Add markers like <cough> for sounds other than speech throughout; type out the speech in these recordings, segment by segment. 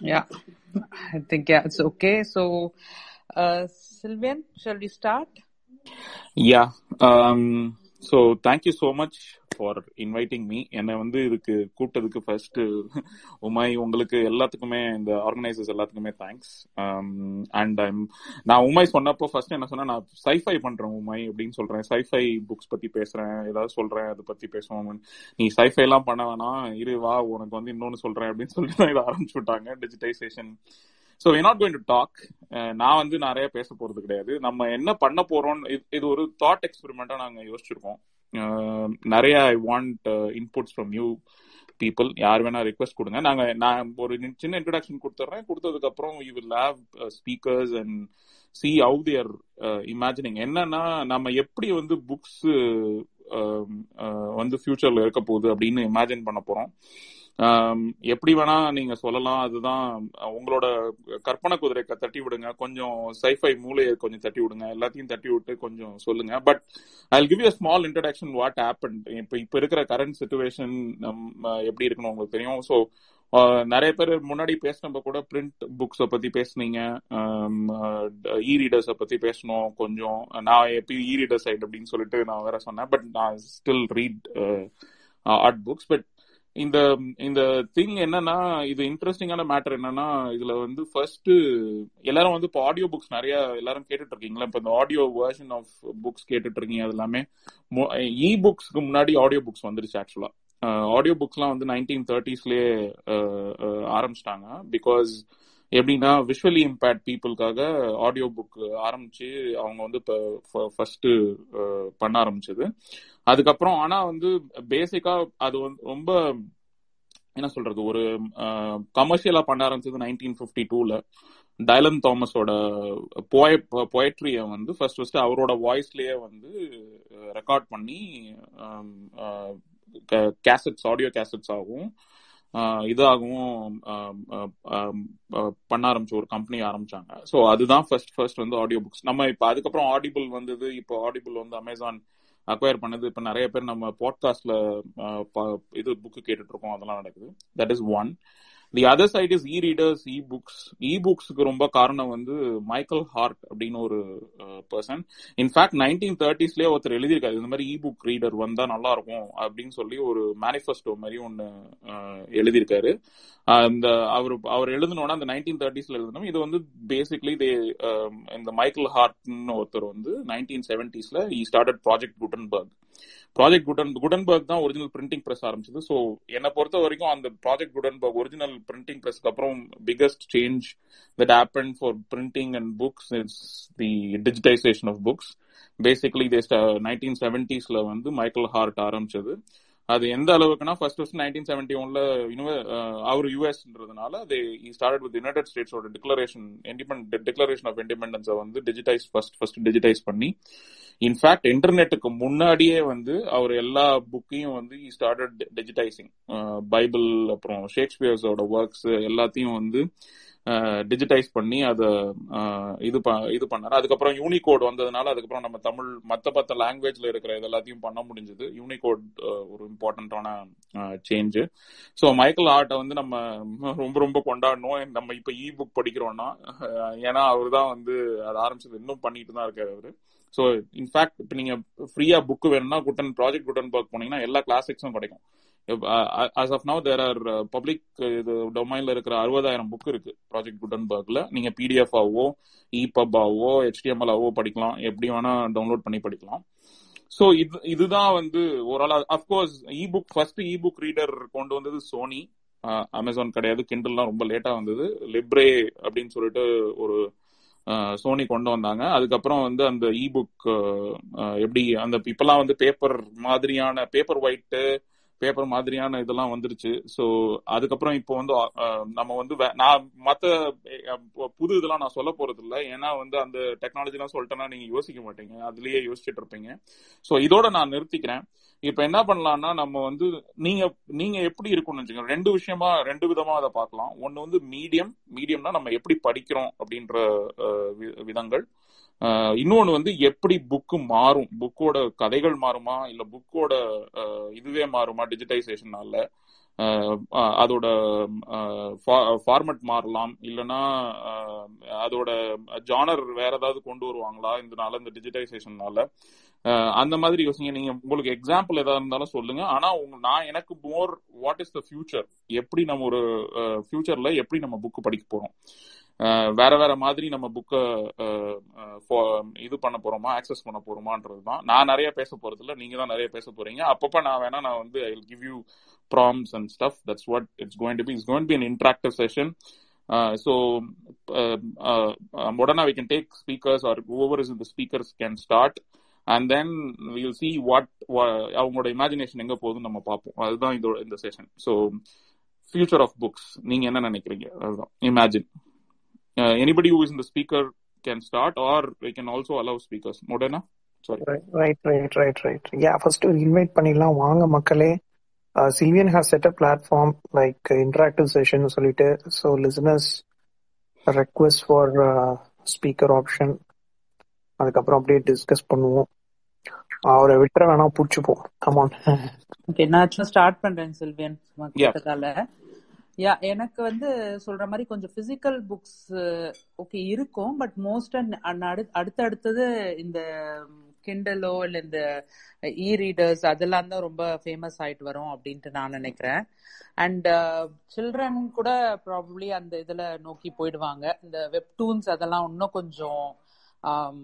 Yeah, I think yeah, it's okay. So, uh, Sylvian, shall we start? Yeah. Um, so thank you so much for inviting me என்னை வந்து இதுக்கு கூப்பிட்டதுக்கு first உமாய் உங்களுக்கு எல்லாத்துக்குமே இந்த ஆர்கனைசர்ஸ் எல்லாத்துக்குமே தேங்க்ஸ் அண்ட் ஐம் நான் உமாய் சொன்னப்போ ஃபர்ஸ்ட் என்ன சொன்னா நான் சைஃபை பண்றேன் உமாய் அப்படின்னு சொல்றேன். சைஃபை புக்ஸ் பத்தி பேசுறேன். ஏதாவது சொல்றேன் அதை பத்தி பேசுவோம். நீ சைஃபை எல்லாம் பண்ண வேணாம். இரு வா உனக்கு வந்து இன்னொன்னு சொல்றேன் அப்படின்னு சொல்லிட்டு இதை ஆரம்பிச்சு விட்டாங்க digitization so we not going to talk நான் வந்து நிறைய பேச போறது கிடையாது. நம்ம என்ன பண்ண போறோம் இது ஒரு தாட் எக்ஸ்பெரிமெண்டா நாங்கள் யோசிச்சிருக்கோம். நிறைய I want inputs from you people யார் வேணா ரிக்வஸ்ட் கொடுங்க. நாங்க நான் ஒரு சின்ன இன்ட்ரடக்ஷன் கொடுத்துட்றேன் கொடுத்ததுக்கு அப்புறம் you will have speakers and see how their imagining என்னன்னா நம்ம எப்படி வந்து புக்ஸ் uh, um, uh, வந்து ஃபியூச்சர்ல இருக்க போகுது அப்படின்னு இமேஜின் பண்ண போறோம். எப்படி வேணா நீங்க சொல்லலாம். அதுதான் உங்களோட கற்பனை குதிரை தட்டி விடுங்க. கொஞ்சம் சைஃபை மூளையை கொஞ்சம் தட்டி விடுங்க. எல்லாத்தையும் தட்டி விட்டு கொஞ்சம் சொல்லுங்க. But I give you small introduction what happen இப்ப இப்ப இருக்கிற கரண்ட் சுச்சுவேஷன் எப்படி இருக்கணும் உங்களுக்கு தெரியும். ஸோ நிறைய பேர் முன்னாடி பேசினப்ப கூட பிரிண்ட் புக்ஸை பத்தி பேசுனீங்க. இ ரீடர்ஸை பத்தி பேசணும் கொஞ்சம். நான் எப்பயும் இ ரீடர் சைட் அப்படின்னு சொல்லிட்டு நான் வேற சொன்னேன். பட் நான் still read art books but இந்த இந்த திங் என்னன்னா இது இன்ட்ரெஸ்டிங்கான மேட்டர் என்னன்னா இதுல வந்து ஃபர்ஸ்ட் எல்லாரும் வந்து இப்போ ஆடியோ புக்ஸ் நிறைய எல்லாரும் கேட்டுட்டு இருக்கீங்களா இப்போ இந்த ஆடியோ வேர்ஷன் ஆஃப் புக்ஸ் கேட்டுட்டு இருக்கீங்க அது எல்லாமே இ புக்ஸ்க்கு முன்னாடி ஆடியோ புக்ஸ் வந்துருச்சு ஆக்சுவலா ஆடியோ புக்ஸ்லாம் வந்து நைன்டீன் தேர்ட்டிஸ்லயே ஆரம்பிச்சிட்டாங்க. பிகாஸ் எப்படின்னா விஷுவலி இம்பேக்ட் பீப்புளுக்காக ஆடியோ புக் ஆரம்பிச்சு அவங்க வந்து இப்போ ஃபர்ஸ்ட் பண்ண ஆரம்பிச்சது. அதுக்கப்புறம் ஆனா வந்து பேசிக்கா அது வந்து ரொம்ப என்ன சொல்றது ஒரு கமர்ஷியலா பண்ண ஆரம்பிச்சது நைன்டீன் ஃபிஃப்டி டூல டைலன் தாமஸோட போய பொயட்ரிய வந்து ஃபர்ஸ்ட் ஃபர்ஸ்ட் அவரோட வாய்ஸ்லயே வந்து ரெக்கார்ட் பண்ணி கேசட்ஸ் ஆடியோ கேசட்ஸ் ஆகும் இதாகவும் பண்ண ஆரம்பிச்ச ஒரு கம்பெனி ஆரம்பிச்சாங்க. ஸோ அதுதான் ஃபர்ஸ்ட் ஃபர்ஸ்ட் வந்து ஆடியோ புக்ஸ் நம்ம இப்போ அதுக்கப்புறம் ஆடிபிள் வந்தது இப்போ ஆடிபிள் வந்து அமேசான் அக்வயர் பண்ணது. இப்போ நிறைய பேர் நம்ம பாட்காஸ்ட்ல இது புக்கு கேட்டுட்டு இருக்கோம். அதெல்லாம் நடக்குது. That is one the other side is e readers e books e புக்ஸுக்கு ரொம்ப காரணம் வந்து மைக்கேல் ஹார்ட் அப்படின்னு ஒரு பர்சன் இன்ஃபேக்ட் நைன்டீன் தேர்ட்டிஸ்லேயே ஒருத்தர் எழுதியிருக்காரு. இந்த மாதிரி இ புக் ரீடர் வந்தா நல்லா இருக்கும் அப்படின்னு சொல்லி ஒரு மேனிஃபெஸ்டோ மாதிரி ஒன்று uh, எழுதியிருக்காரு. இந்த அவர் அவர் எழுதணும்னா அந்த நைன்டீன் தேர்ட்டிஸ்ல எழுதணும் இது வந்து பேசிக்லி தே um, இந்த மைக்கேல் ஹார்ட்னு ஒருத்தர் வந்து nineteen செவன்டிஸ்ல he started project Gutenberg project Guten Gutenberg தான் ஒரிஜினல் பிரிண்டிங் பிரஸ் ஆரம்பிச்சது. ஸோ என்னை பொறுத்த வரைக்கும் அந்த ப்ராஜெக்ட் குடன்பர்க் ஒரிஜினல் பிரிண்டிங் ப்ரெஸ்க்கு அப்புறம் biggest change that happen for printing and books it's the digitization of books basically they nineteen செவன்டிஸ்ல வந்து Michael Hart ஆரம்பிச்சது. அது எந்த அளவுக்குன்னா ஃபர்ஸ்ட் ஃபர்ஸ்ட் நைன்டீன் செவன்டி ஒன்ல அவர் யூஎஸ்ன்றதுனால அது ஸ்டார்ட் வித் யுனைடெட் ஸ்டேட்ஸோட டிக்ளரேஷன் இண்டிபெண்ட் டிக்ளரேஷன் ஆஃப் இண்டிபெண்டன்ஸை வந்து டிஜிட்டைஸ் ஃபர்ஸ்ட் ஃபர்ஸ்ட் டிஜிட்டைஸ் பண்ணி இன்ஃபேக்ட் இன்டர்நெட்டுக்கு முன்னாடியே வந்து அவர் எல்லா புக்கையும் வந்து ஸ்டார்டட் டிஜிட்டைசிங் பைபிள் அப்புறம் ஷேக்ஸ்பியர்ஸோட ஒர்க்ஸ் எல்லாத்தையும் வந்து டிஜிட்டைஸ் பண்ணி அதை இது இது பண்ணாரு. அதுக்கப்புறம் யூனிகோட் வந்ததுனால அதுக்கப்புறம் நம்ம தமிழ் மற்ற மற்ற லாங்குவேஜ்ல இருக்கிற இது எல்லாத்தையும் பண்ண முடிஞ்சது. யூனிகோட் ஒரு இம்பார்ட்டண்ட்டான சேஞ்சு ஸோ மைக்கேல் ஆர்ட்டை வந்து நம்ம ரொம்ப ரொம்ப கொண்டாடணும். நம்ம இப்போ இ புக் படிக்கிறோம்னா ஏன்னா அவர் தான் வந்து அதை ஆரம்பிச்சது. இன்னும் பண்ணிட்டு தான் இருக்காரு அவரு. ஸோ இன்ஃபேக்ட் இப்போ நீங்க ஃப்ரீயா புக் வேணும்னா குட்டன் ப்ராஜெக்ட் குட்டன் ஒர்க் போனீங்கன்னா எல்லா கிளாசிக்ஸும் கிடைக்கும். As of now there are public இது டொமைன்ல இருக்கிற அறுபதாயிரம் புக் இருக்கு. ப்ராஜெக்ட் குட்டன்பர்க்ல நீங்க பிடிஎஃப் ஆவோ இபப் ஆவோ ஹெச்டிஎம்எல் ஆவோ படிக்கலாம். எப்படி வேணா டவுன்லோட் பண்ணி படிக்கலாம். ஸோ இது இதுதான் வந்து ஓரளவு of course e book first e book reader கொண்டு வந்தது சோனி அமேசான் uh, கிடையாது. கிண்டல்லாம் ரொம்ப லேட்டா வந்தது. லிப்ரே அப்படின்னு சொல்லிட்டு ஒரு uh, சோனி கொண்டு வந்தாங்க. அதுக்கப்புறம் வந்து அந்த இ புக் uh, எப்படி அந்த இப்பெல்லாம் வந்து பேப்பர் மாதிரியான பேப்பர் ஒயிட்டு பேப்பர் மாதிரியான இதெல்லாம் வந்துருச்சு. ஸோ அதுக்கப்புறம் இப்போ வந்து நம்ம வந்து நான் மற்ற புது இதெல்லாம் நான் சொல்ல போறது இல்லை ஏன்னா வந்து அந்த டெக்னாலஜிலாம் சொல்லிட்டேன்னா நீங்க யோசிக்க மாட்டீங்க. அதுலயே யோசிச்சுட்டு இருப்பீங்க. ஸோ இதோட நான் நிறுத்திக்கிறேன். இப்ப என்ன பண்ணலாம்னா நம்ம வந்து நீங்க நீங்க எப்படி இருக்கும்னு வச்சுக்கோங்க. ரெண்டு விஷயமா ரெண்டு விதமா அதை பார்க்கலாம். ஒன்னு வந்து மீடியம் மீடியம்னா நம்ம எப்படி படிக்கிறோம் அப்படின்ற விதங்கள். இன்னொன்று வந்து எப்படி புக்கு மாறும்? புக்கோட கதைகள் மாறுமா? இல்லை புக்கோட இதுவே மாறுமா டிஜிட்டைசேஷனால அதோட ஃபார்மட் மாறலாம். இல்லைன்னா அதோட ஜானர் வேற ஏதாவது கொண்டு வருவாங்களா? இதனால இந்த டிஜிட்டைசேஷன்னால அந்த மாதிரி யோசிங்க. நீங்க உங்களுக்கு எக்ஸாம்பிள் ஏதாவது இருந்தாலும் சொல்லுங்க. ஆனா உங்க நான் எனக்கு more what is the future எப்படி நம்ம ஒரு ஃபியூச்சர்ல எப்படி நம்ம புக்கு படிக்க போறோம்? வேற வேற மாதிரி நம்ம புக்கை இது பண்ண போறோமா ஆக்சஸ் பண்ண போறோமான்றது தான். நான் நிறைய பேச போறது இல்லை நீங்க தான் நிறைய பேச போறீங்க. அப்பப்ப நான் வேணா நான் வந்து I give you prompts and stuff that's what it's going to be it's going be an interactive session so உடனே we can take speakers are over is இந்த speakers can start and then will see what அவங்களோட imagination எங்க போகுதுன்னு நம்ம பார்ப்போம். அதுதான் இதோட இந்த session so future of books நீங்க என்ன நினைக்கிறீங்க? அதுதான். இமேஜின் எனிபடி ஹூ இஸ் இந்த speaker can start or we can also allow speakers மொடனா right right right right yeah first invite பண்ணிடலாம். வாங்க மக்களே. Sylvian has set a platform like interactive session சொல்லிட்டு so listeners request for speaker option அதுக்கப்புறம் அப்படியே discuss பண்ணுவோம். அவரை விட்டுற வேணா பிடிச்சிப்போம். கமான் ஓகே நான் ஸ்டார்ட் பண்றேன் சில்வியன் கேட்டதால. யா எனக்கு வந்து சொல்ற மாதிரி கொஞ்சம் பிசிக்கல் புக்ஸ் ஓகே இருக்கும். பட் மோஸ்ட் அடுத்து அடுத்தது இந்த கிண்டலோ இல்ல இந்த இ ரீடர்ஸ் அதெல்லாம் தான் ரொம்ப ஃபேமஸ் ஆயிட்டு வரும் அப்படின்ட்டு நான் நினைக்கிறேன். அண்ட் சில்ட்ரன் uh, கூட ப்ராபப்ளி அந்த இதுல நோக்கி போயிடுவாங்க. இந்த வெப்டூன்ஸ் அதெல்லாம் இன்னும் கொஞ்சம் um,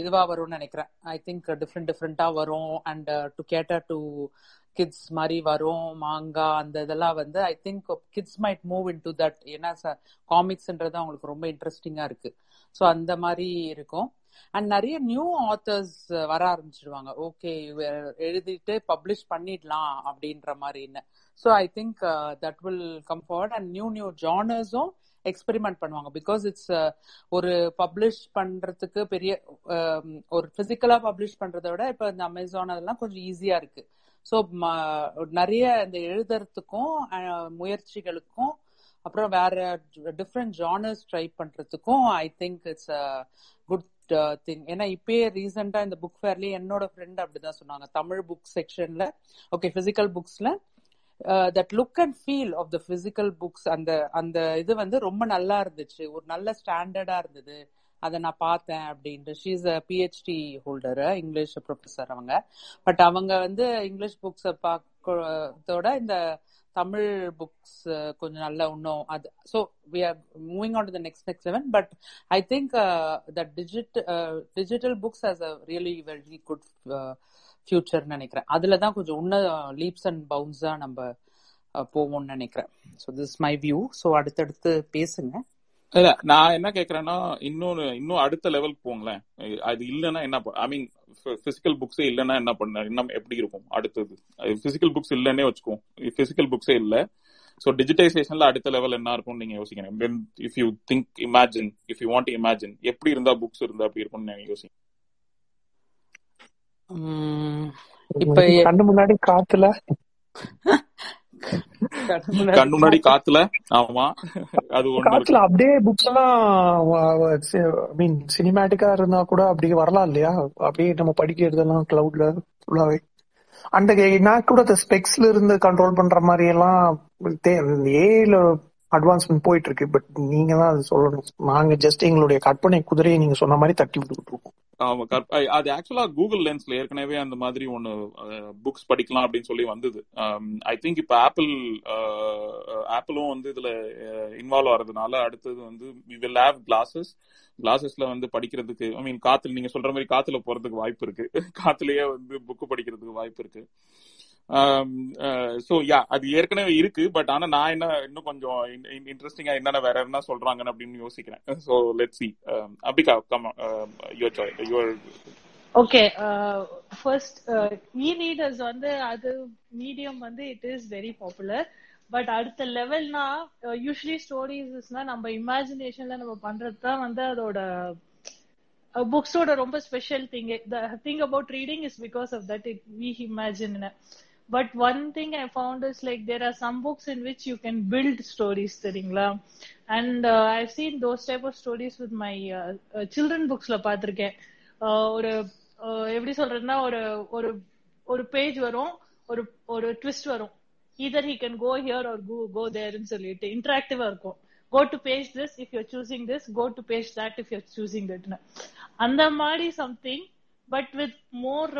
இதுவா வரும்னு நினைக்கிறேன். ஐ திங்க் டிஃப்ரெண்ட் டிஃப்ரெண்டா வரும். And to cater to kids மாதிரி வரும் மாங்கா அந்த இதெல்லாம் வந்து I think kids might move into that ஏன்னா காமிக்ஸ்ன்றது அவங்களுக்கு ரொம்ப இன்ட்ரெஸ்டிங்கா இருக்கு. ஸோ அந்த மாதிரி இருக்கும். அண்ட் நிறைய நியூ ஆத்தர்ஸ் வர ஆரம்பிச்சிடுவாங்க ஓகே எழுதிட்டு பப்ளிஷ் பண்ணிடலாம் அப்படின்ற மாதிரின்னு so I think that will come forward and new new ஜானர்ஸும் experiment பண்ணுவாங்க. பிகாஸ் இட்ஸ் uh, ஒரு பப்ளிஷ் பண்றதுக்கு பெரிய um, ஒரு பிசிக்கலா பப்ளிஷ் பண்றதை விட இப்ப இந்த அமேசான் அதெல்லாம் கொஞ்சம் ஈஸியா இருக்கு. ஸோ நிறைய இந்த எழுதுறதுக்கும் முயற்சிகளுக்கும் அப்புறம் வேற டிஃப்ரெண்ட் ஜானர்ஸ் ட்ரை பண்றதுக்கும் I think it's a good thing ஏன்னா இப்பயே ரீசெண்டா இந்த புக் ஃபேர்லயே என்னோட ஃப்ரெண்ட் அப்படிதான் சொன்னாங்க. தமிழ் புக் செக்ஷன்ல okay physical புக்ஸ்ல that look and feel of the physical books அந்த அந்த இது வந்து ரொம்ப நல்லா இருந்துச்சு. ஒரு நல்ல ஸ்டாண்டர்டா இருந்தது. அதை நான் பார்த்தேன் அப்படின்ட்டு. She's a PhD holder English professor அவங்க. பட் அவங்க வந்து இங்கிலீஷ் புக்ஸை பார்க்கறதோட இந்த தமிழ் புக்ஸ் கொஞ்சம் நல்லா இன்னும் அது so we are moving on to the next next level but I think the digit digital books as a really very good ஃபியூச்சர்னு நினைக்கிறேன். அதில் தான் கொஞ்சம் இன்னும் லீப்ஸ் அண்ட் பவுன்ஸாக நம்ம போவோம்னு நினைக்கிறேன். So this my view so அடுத்தடுத்து பேசுங்க. இல்ல நான் என்ன கேக்குறேன்னா இன்னொன்னு இன்னும் அடுத்த லெவலுக்கு போங்களேன். அது இல்லைன்னா என்ன ஐ மீன் பிசிக்கல் புக்ஸே இல்லைன்னா என்ன பண்ண இன்னும் எப்படி இருக்கும் அடுத்தது? பிசிக்கல் புக்ஸ் இல்லைன்னே வச்சுக்கோம் பிசிக்கல் புக்ஸே இல்ல. ஸோ டிஜிட்டைசேஷன்ல அடுத்த லெவல் என்ன இருக்கும்னு நீங்க யோசிக்கணும். If you think imagine if you want imagine எப்படி இருந்தா புக்ஸ் இருந்தா அப்படி இருக்கும்னு நீங்க யோசிங்க இப்ப கண்ணு முன்னாடி காத்துல <laughs> கண்ணு முன்னாடி காத்துல? ஆமா. அது காத்துல அப்படியே புக்ஸ் எல்லாம் மீன் சினிமேட்டிக்கா இருந்தா கூட அப்படியே வரலாம் இல்லையா? அப்படியே நம்ம படிக்கிறதெல்லாம் கிளவுட்ல ஃபுல்லாவே அந்த நான் கூட ஸ்பெக்ஸ்ல இருந்து கண்ட்ரோல் பண்ற மாதிரி எல்லாம் ஏல அட்வான்ஸ்மெண்ட் போயிட்டு இருக்கு பட் நீங்க தான் அது சொல்லணும். நாங்க ஜஸ்ட் எங்களுடைய கற்பனை குதிரையை நீங்க சொன்ன மாதிரி தட்டி விட்டுக்கிட்டு இருக்கோம். ஆமா அது ஆக்சுவலா கூகுள் லென்ஸ்ல ஏற்கனவே அந்த மாதிரி ஒன்னு புக்ஸ் படிக்கலாம் அப்படின்னு சொல்லி வந்தது. ஐ திங்க் இப்ப ஆப்பிள் ஆப்பிளும் வந்து இதுல இன்வால்வ் ஆறதுனால அடுத்தது வந்து வி வில் ஹேவ் கிளாஸஸ் கிளாஸஸ்ல வந்து படிக்கிறதுக்கு ஐ மீன் காத்துல நீங்க சொல்ற மாதிரி காத்துல போறதுக்கு வாய்ப்பு இருக்கு. காத்துலயே வந்து புக்கு படிக்கிறதுக்கு வாய்ப்பு இருக்கு. Um, uh, ஸோ யா அது ஏற்கனவே இருக்கு பட் ஆனா நான் என்ன இன்னும் கொஞ்சம் இன்ட்ரெஸ்டிங்கா என்னென்ன வேற என்ன சொல்றாங்கன்னு அப்படின்னு யோசிக்கிறேன். So let see Ambika come your Sai your okay first e readers வந்து அது மீடியம் வந்து it is very popular but அடுத்த லெவல்னா யூஸ்வலி ஸ்டோரிஸ்னா நம்ம இமேஜினேஷன்ல நம்ம பண்றது தான் வந்து அதோட uh, புக்ஸோட ரொம்ப special thing the thing about reading is because of that it we imagine but one thing I found is like there are some books in which you can build stories தெரியுங்களா and I seen those type of stories with my children புக்ஸ்ல பார்த்திருக்கேன். ஒரு எப்படி சொல்றதுன்னா ஒரு ஒரு ஒரு page வரும் ஒரு ஒரு ட்விஸ்ட் வரும். Either he can go here or go go தேர்னு சொல்லிட்டு இன்டராக்டிவா இருக்கும். Go to page this if you're choosing this go to page that if you're choosing தட்னு அந்த மாதிரி சம்திங் பட் வித் மோர்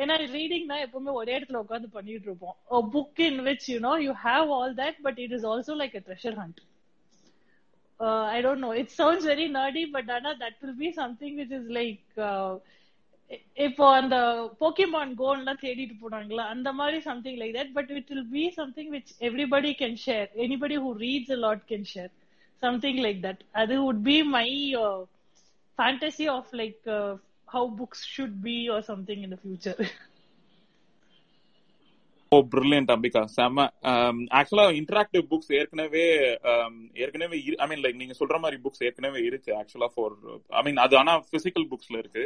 ஏன்னா ரீடிங்னா எப்பவுமே ஒரே இடத்துல உட்காந்து பண்ணிட்டு இருப்போம். Book in which you know you have all that but it is also like a treasure hunt I don't know it sounds very nerdy but ஆனா that will be something which is like இப்போ அந்த Pokemon கோன்லாம் தேடிட்டு போனாங்களா அந்த மாதிரி something like that but it will be something which everybody can share anybody who reads a lot can share something like that அது would be my fantasy of like how books should be or something in the future oh brilliant Ambika செம ஆக்சுவலா interactive books ஏற்கனவே ஏற்கனவே I mean like நீங்க சொல்ற மாதிரி books ஏற்கனவே இருக்கு ஆக்சுவலா ஃபார் ஐ மீன் அது ஆனா பிசிக்கல் புக்ஸ்ல இருக்கு.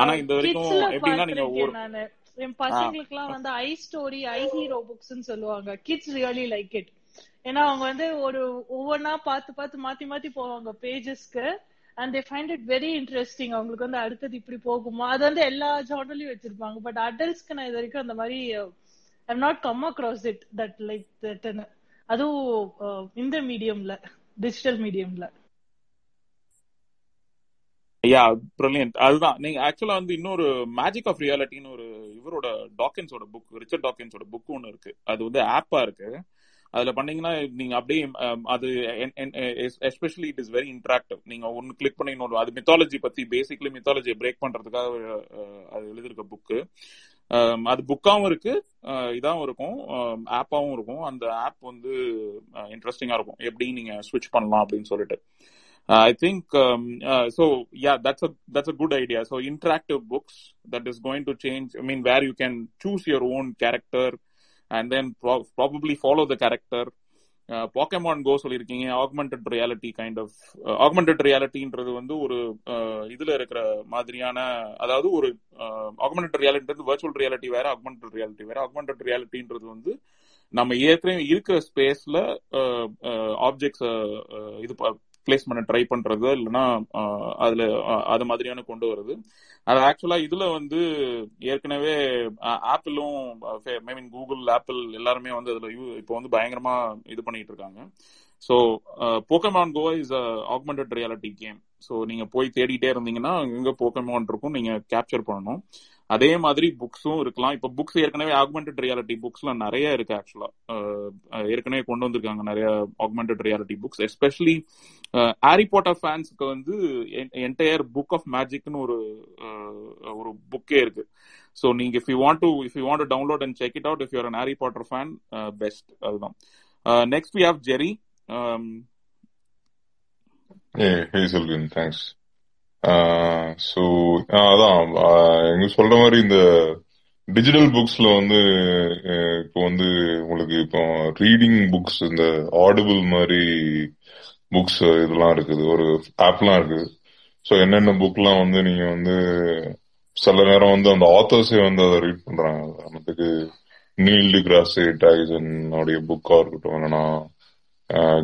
ஆனா இந்த வரைக்கும் எப்படின்னா நீங்க ஒரு என் பசங்களுக்கு எல்லாம் வந்து I story I hero books சொல்லுவாங்க. கிட்ஸ் ரியலி லைக் இட் ஏன்னா அவங்க வந்து ஒரு ஒவ்வொன்னா பார்த்து பார்த்து மாத்தி மாத்தி போவாங்க பேஜஸ்க்கு and they find it very interesting அவங்களுக்கு வந்து அடுத்தது இப்படி போகுமா? அது வந்து எல்லா ஜார்னலையும் வச்சிருப்பாங்க. பட் அடல்ட்ஸ்க்கு நான் இது வரைக்கும் அந்த மாதிரி I not come across it that like தட்னு அதுவும் இந்த மீடியம்ல டிஜிட்டல் மீடியம்ல யா பிரில்லியன்ட் அதுதான். நீங்க ஆக்சுவலா வந்து இன்னொரு மேஜிக் ஆஃப் ரியாலிட்டின்னு ஒரு இவரோட டாக்கின்ஸோட புக் ரிச்சர்ட் டாக்கின்ஸோட புக் ஒன்று இருக்கு. அது வந்து ஆப்பா இருக்கு. அதுல பண்ணீங்கன்னா நீங்க அப்படியே அது especially it is very interactive நீங்க ஒன்னு கிளிக் பண்ணி இன்னொரு அது மித்தாலஜி பத்தி பேசிக்லி மித்தாலஜியை பிரேக் பண்றதுக்காக அது எழுதிருக்க புக்கு அது புக்காவும் இருக்கு இதாவும் இருக்கும் ஆப்பாவும் இருக்கும். அந்த ஆப் வந்து இன்ட்ரெஸ்டிங்கா இருக்கும். எப்படி நீங்க ஸ்விட்ச் பண்ணலாம் அப்படின்னு சொல்லிட்டு. I think so yeah that's that's a good idea so interactive books that is going to change I mean where you can choose your own character and then probably follow the character Pokemon Go சொல்லியிருக்கீங்க augmented reality kind of augmented ரியாலிட்டின்றது வந்து ஒரு uh, இதுல இருக்கிற மாதிரியான அதாவது ஒரு augmented ரியாலிட்டின்றது virtual reality வேற ஆக்மெண்டட் ரியாலிட்டி வேற. ஆக்மெண்டட் ரியாலிட்டின்றது வந்து நம்ம ஏற்கனவே இருக்கிற ஸ்பேஸ்ல ஆப்ஜெக்ட்ஸ் uh, uh, இது பிளேஸ் பண்ண ட்ரை பண்றது இல்லைன்னா அதுல அது மாதிரியான கொண்டு வருது அது ஆக்சுவலா இதுல வந்து ஏற்கனவே ஆப்பிளும் ஐ மீன் கூகுள் ஆப்பிள் எல்லாருமே வந்து அதுல இப்போ வந்து பயங்கரமா இது பண்ணிட்டு இருக்காங்க. So Pokemon Go is augmented reality game so நீங்க போய் தேடிட்டே இருந்தீங்கன்னா எங்க போக்கமான் இருக்கும் நீங்க கேப்சர் பண்ணணும். அதே மாதிரி புக்ஸும் இருக்கலாம். இப்ப புக்ஸ் ஏற்கனவே ஆக்மெண்டட் ரியாலிட்டி புக்ஸ்ல நிறைய இருக்கு ஆக்சுவலா ஏற்கனவே கொண்டு வந்திருக்காங்க நிறைய augmented reality books especially Harry Potter ஃபேன்ஸ்க்கு வந்து என்டையர் புக் ஆஃப் மேஜிக்னு ஒரு ஒரு புக்கே இருக்கு. ஸோ நீங்க if you want to if you want download and check it out if you're an Harry Potter fan best அதுதான். Next we have Jerry hey Selvin thanks. So அதான் எங்க சொல்ற மாதிரி இந்த டிஜிட்டல் புக்ஸ்ல வந்து இப்போ வந்து உங்களுக்கு இப்போ ரீடிங் புக்ஸ் இந்த ஆடிபிள் மாதிரி புக்ஸ் இதெல்லாம் இருக்குது. ஒரு ஆப்லாம் இருக்குது. ஸோ என்னென்ன புக்லாம் வந்து நீங்க வந்து சில நேரம் வந்து அந்த ஆத்தர்ஸே வந்து அதை ரீட் பண்றாங்க. உதாரணத்துக்கு நீல் டி கிராஸே புக்கா இருக்கட்டும் இல்லைன்னா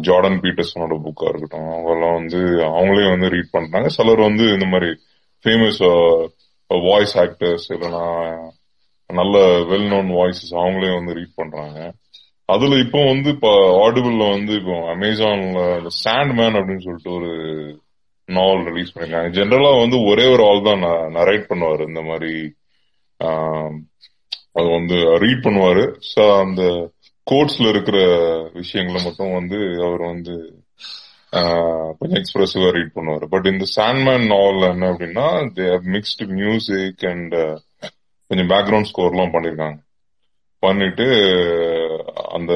ஜார்டன் பீட்டர்ஸனோட புக்கா இருக்கட்டும் அவங்கெல்லாம் வந்து அவங்களே வந்து ரீட் பண்றாங்க. சிலர் வந்து இந்த மாதிரி ஃபேமஸ் வாய்ஸ் ஆக்டர்ஸ் இல்லைன்னா நல்ல வெல் நோன் வாய்ஸஸ் அவங்களே வந்து ரீட் பண்றாங்க. அதுல இப்போ வந்து இப்போ ஆடிபிள்ல வந்து இப்போ அமேசான்ல சாண்ட் மேன் அப்படின்னு சொல்லிட்டு ஒரு நாவல் ரிலீஸ் பண்ணிருக்காங்க. ஜென்ரலா வந்து ஒரே ஒரு ஆள் தான் நரேட் பண்ணுவாரு. இந்த மாதிரி அது வந்து ரீட் பண்ணுவாரு. ஸோ அந்த கோட்ஸ்ல இருக்கிற விஷயங்களை மட்டும் வந்து அவர் வந்து கொஞ்சம் எக்ஸ்பிரசிவா ரீட் பண்ணுவார். பட் இந்த சாண்ட்மேன் நாவல் என்ன அப்படின்னா தே மிக்ஸ்டு மியூசிக் அண்ட் கொஞ்சம் பேக்ரவுண்ட் ஸ்கோர்லாம் பண்ணிருக்காங்க. பண்ணிட்டு அந்த